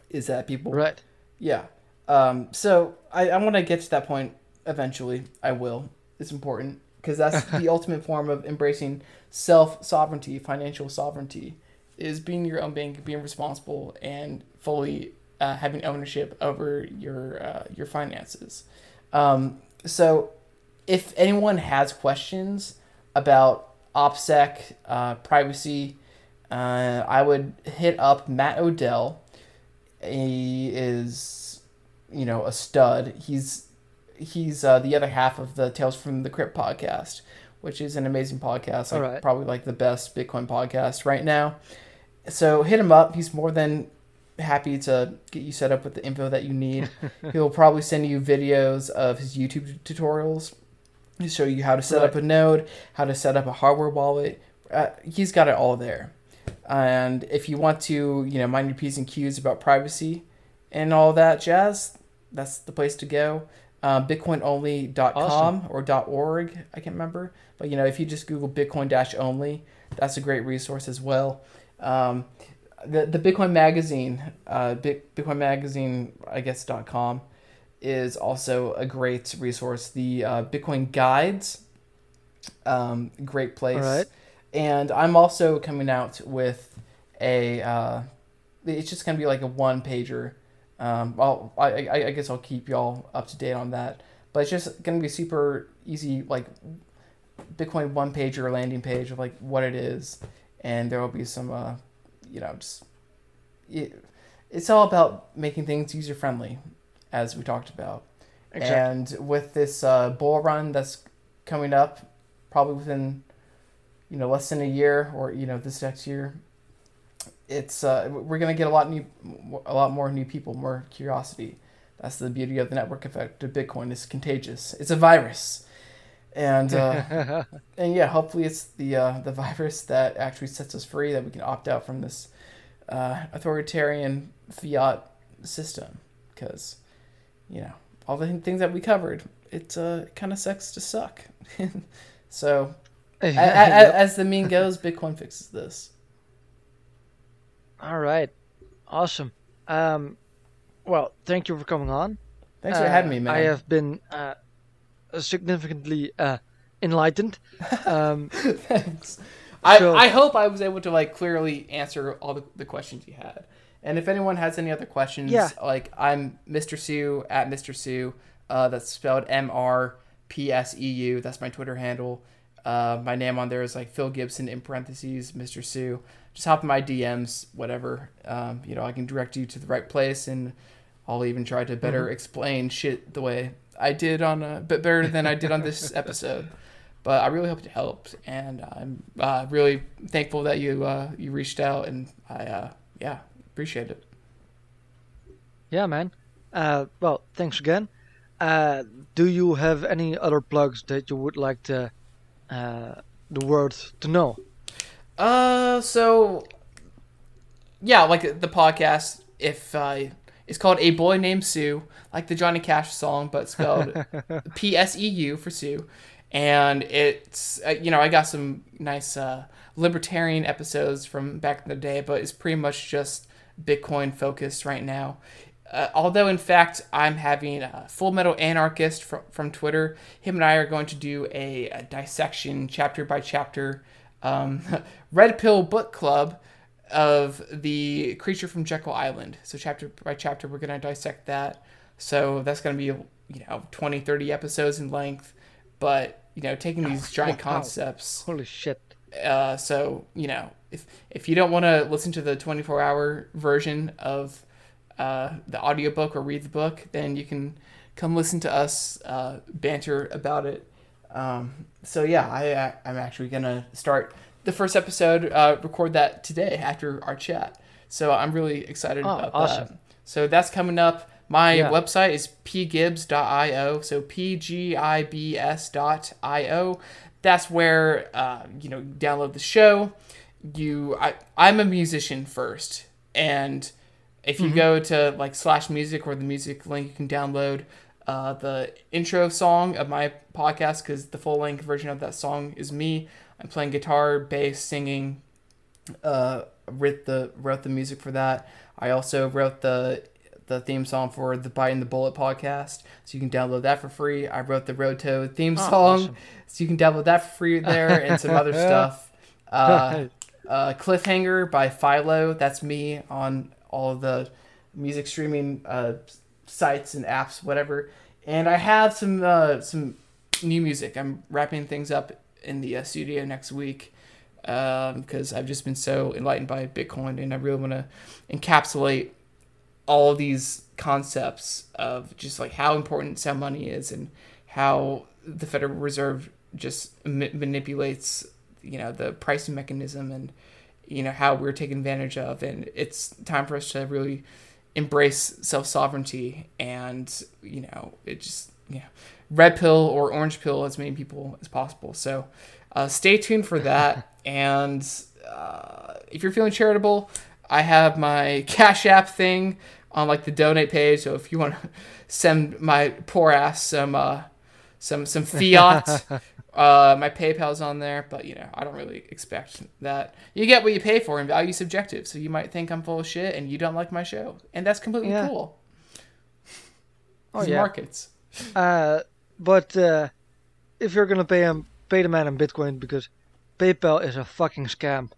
Is that people Right. yeah. Um, so I, I want to get to that point eventually. I will. it's important because that's the ultimate form of embracing self sovereignty, financial sovereignty, is being your own bank, being responsible, and fully uh, having ownership over your uh, your finances. Um, so, if anyone has questions about OPSEC uh, privacy, uh, I would hit up Matt Odell. He is, you know, a stud. He's he's uh, the other half of the Tales from the Crypt podcast, which is an amazing podcast. Like, Alright. Probably like the best Bitcoin podcast right now. So hit him up. He's more than happy to get you set up with the info that you need. He'll probably send you videos of his YouTube tutorials to show you how to set up a node, how to set up a hardware wallet. Uh, he's got it all there. And if you want to, you know, mind your P's and Q's about privacy and all that jazz, that's the place to go. Uh, BitcoinOnly.com Awesome. or .org, I can't remember. But, you know, if you just Google Bitcoin dash only, that's a great resource as well. Um, the, the Bitcoin Magazine, uh, Bitcoin Magazine, I guess, dot .com is also a great resource. The uh, Bitcoin Guides, um, great place. Alright. And I'm also coming out with a. Uh, it's just gonna be like a one pager. Um, well, I, I I guess I'll keep y'all up to date on that. But it's just gonna be super easy, like Bitcoin one pager landing page of like what it is, and there will be some, uh, you know, just it, it's all about making things user friendly, as we talked about. Exactly. And with this uh, bull run that's coming up, probably within, you know, less than a year or you know this next year, it's uh, we're gonna get a lot new, a lot more new people, more curiosity. That's the beauty of the network effect of Bitcoin. It's contagious. It's a virus, and uh, and yeah, hopefully it's the uh, the virus that actually sets us free, that we can opt out from this uh, authoritarian fiat system, because you know all the things that we covered, it uh, kind of sucks to suck. so a- a- Yep. as the meme goes, Bitcoin fixes this. All right. Awesome. Um, well, thank you for coming on. Thanks for Uh, having me, man. I have been uh, significantly uh, enlightened. Um, Thanks. I, So- I hope I was able to like clearly answer all the, the questions you had. And if anyone has any other questions, Yeah. like I'm Mr. Sue at Mr. Sue. Uh, that's spelled M R P S E U. That's my Twitter handle. Uh, my name on there is like Phil Gibson in parentheses, Mr. Sue. Just hop in my DMs, whatever. Um, you know, I can direct you to the right place, and I'll even try to better Mm-hmm. explain shit the way I did on, a bit better than I did on this episode. But I really hope it helped, and I'm uh, really thankful that you uh, you reached out, and I uh, yeah appreciate it. yeah, man. Uh, well, thanks again. Uh, do you have any other plugs that you would like to, uh, the world to know? Uh, so yeah, like the podcast, if uh, it's called "A Boy Named Sue," like the Johnny Cash song, but spelled P S E U for Sue, and it's uh, you know I got some nice uh, libertarian episodes from back in the day, but it's pretty much just Bitcoin focused right now. Uh, although in fact I'm having a Full Metal Anarchist from, from Twitter. Him and I are going to do a, a dissection chapter by chapter um, Red Pill Book Club of the creature from Jekyll Island. So chapter by chapter we're going to dissect that. So that's going to be you know 20 30 episodes in length, but you know taking these giant Wow. concepts Holy shit. uh, so you know, if if you don't want to listen to the 24 hour version of uh, the audiobook or read the book, then you can come listen to us uh, banter about it. Um, so yeah, I I- I'm actually gonna start the first episode, uh, record that today after our chat. So I'm really excited Oh, about awesome. that. So that's coming up. My Yeah. website is pgibbs.io. So p-g-i-b-s.io. That's where uh, you know download the show. You, I, I'm a musician first, and if you go to like slash music or the music link, you can download uh, the intro song of my podcast because the full length version of that song is me. I'm playing guitar, bass, singing, uh, wrote the wrote the music for that. I also wrote the the theme song for the Biting the Bullet podcast, so you can download that for free. I wrote the Road Toad theme Oh, song, awesome. so you can download that for free there and some other stuff. Uh, uh, Cliffhanger by Philo, that's me on all the music streaming uh, sites and apps, whatever. And I have some uh, some new music. I'm wrapping things up in the uh, studio next week because I've just been so enlightened by Bitcoin, and I really want to encapsulate all of these concepts of just like how important sound money is and how the Federal Reserve just ma- manipulates, you know, the pricing mechanism and you know how we're taken advantage of, and it's time for us to really embrace self sovereignty and you know it just know red pill or orange pill as many people as possible. So uh, stay tuned for that. and uh, if you're feeling charitable, I have my Cash App thing on like the donate page. So if you want to send my poor ass some uh, some some fiat. Uh, my PayPal's on there, but you know I don't really expect that. You get what you pay for, and value subjective. So you might think I'm full of shit, and you don't like my show, and that's completely Yeah. cool. Oh yeah. markets. Uh, but uh, if you're gonna pay him, pay the man in Bitcoin because PayPal is a fucking scam.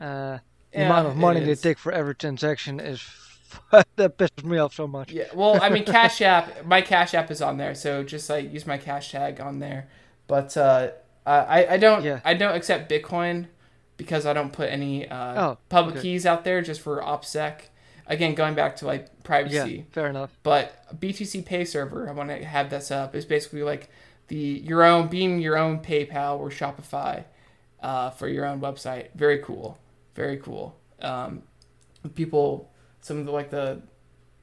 Uh, the Yeah, amount of money they take for every transaction is that pisses me off so much. Yeah, well, I mean, Cash App, my Cash App is on there, so just like use my cash tag on there. But uh, I I don't Yeah. I don't accept Bitcoin because I don't put any uh, Oh, public okay. keys out there just for OPSEC. Again, going back to like privacy Yeah, fair enough. But BTC Pay server, I want to have that set up. Is basically like the your own being your own PayPal or Shopify uh, for your own website. Very cool, very cool. Um, people, some of the like the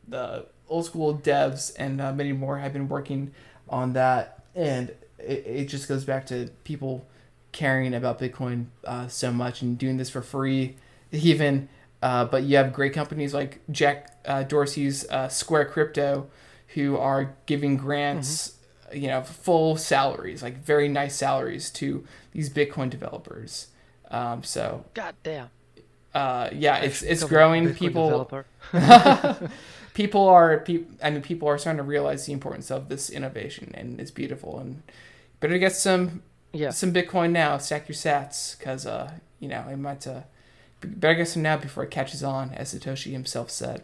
the old school devs and uh, many more have been working on that, and it, it just goes back to people caring about Bitcoin uh, so much and doing this for free, even. Uh, but you have great companies like Jack uh, Dorsey's uh, Square Crypto, who are giving grants, you know, full salaries, like very nice salaries to these Bitcoin developers. Um, so God damn. uh, yeah, it's it's growing. People people are pe- I mean people are starting to realize the importance of this innovation and it's beautiful and better get some Yeah. some Bitcoin now. Stack your Sats because uh you know it might uh better get some now before it catches on, as Satoshi himself said.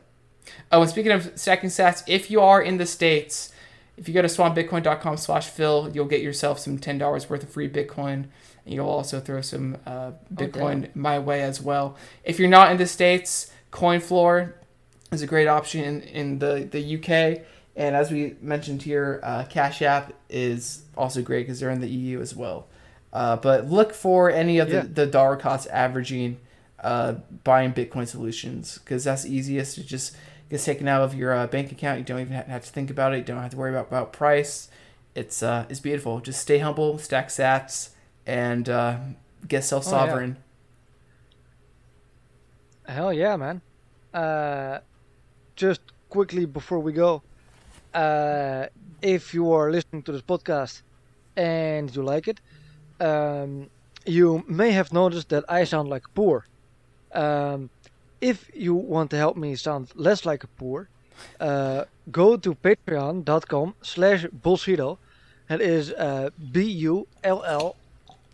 Oh, and speaking of stacking Sats, if you are in the states, if you go to swanbitcoin.com slash Phil, you'll get yourself some ten dollars worth of free Bitcoin. And you'll also throw some uh, Bitcoin my way as well. If you're not in the states, CoinFloor is a great option in, in the, the UK. And as we mentioned here, uh, Cash App is also great because they're in the EU as well. Uh, but look for any of the, Yeah. the dollar cost averaging uh, buying Bitcoin solutions because that's easiest. It just gets taken out of your uh, bank account. You don't even have to think about it. You don't have to worry about, about price. It's uh, it's beautiful. Just stay humble, stack sats, and uh, get self sovereign. Hell yeah, man. Uh, just quickly before we go, uh, if you are listening to this podcast and you like it, um, you may have noticed that I sound like poor. Um, if you want to help me sound less like a poor, uh, go to patreon.com slash bullshido. That is uh, B-U-L-L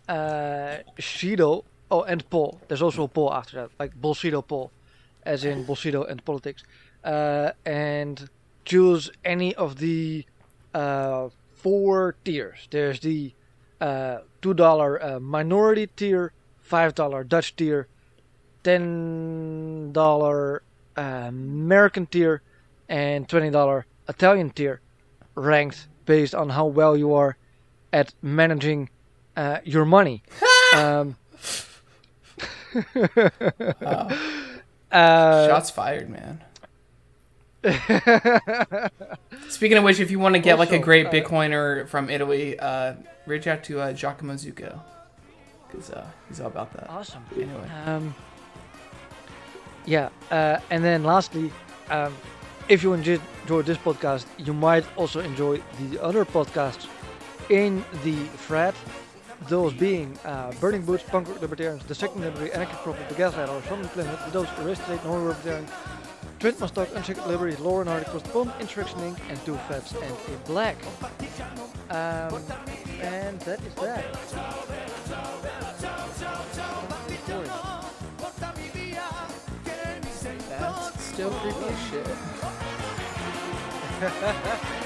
uh, Shido. Oh, and Paul. There's also a Paul after that, like Bullshido Paul, as in Bullshido and politics. Uh, and choose any of the uh, four tiers. There's the uh, two dollar uh, minority tier, five dollar Dutch tier, ten dollar uh, American tier, and twenty dollar Italian tier, ranked based on how well you are at managing uh, your money. um, uh, Shots fired, man. Speaking of which, if you want to get like a great Bitcoiner from Italy, uh, reach out to uh, Giacomo Zucco because uh, he's all about that. awesome. Anyway, Um, yeah, uh, and then lastly, um, if you enjoyed, this podcast, you might also enjoy the other podcasts in the thread. Those being uh, Burning Boots, Punk Rock Libertarians, The Second Liberty, Anarchic Prophet, The Gaslight, or the Planet, Those Arrested, No Libertarian, Trent must dog unchecked liberty, Lauren Hardy across the pond, Inc., and two Fabs and a Black. Um, and that is that. Still creepy as shit.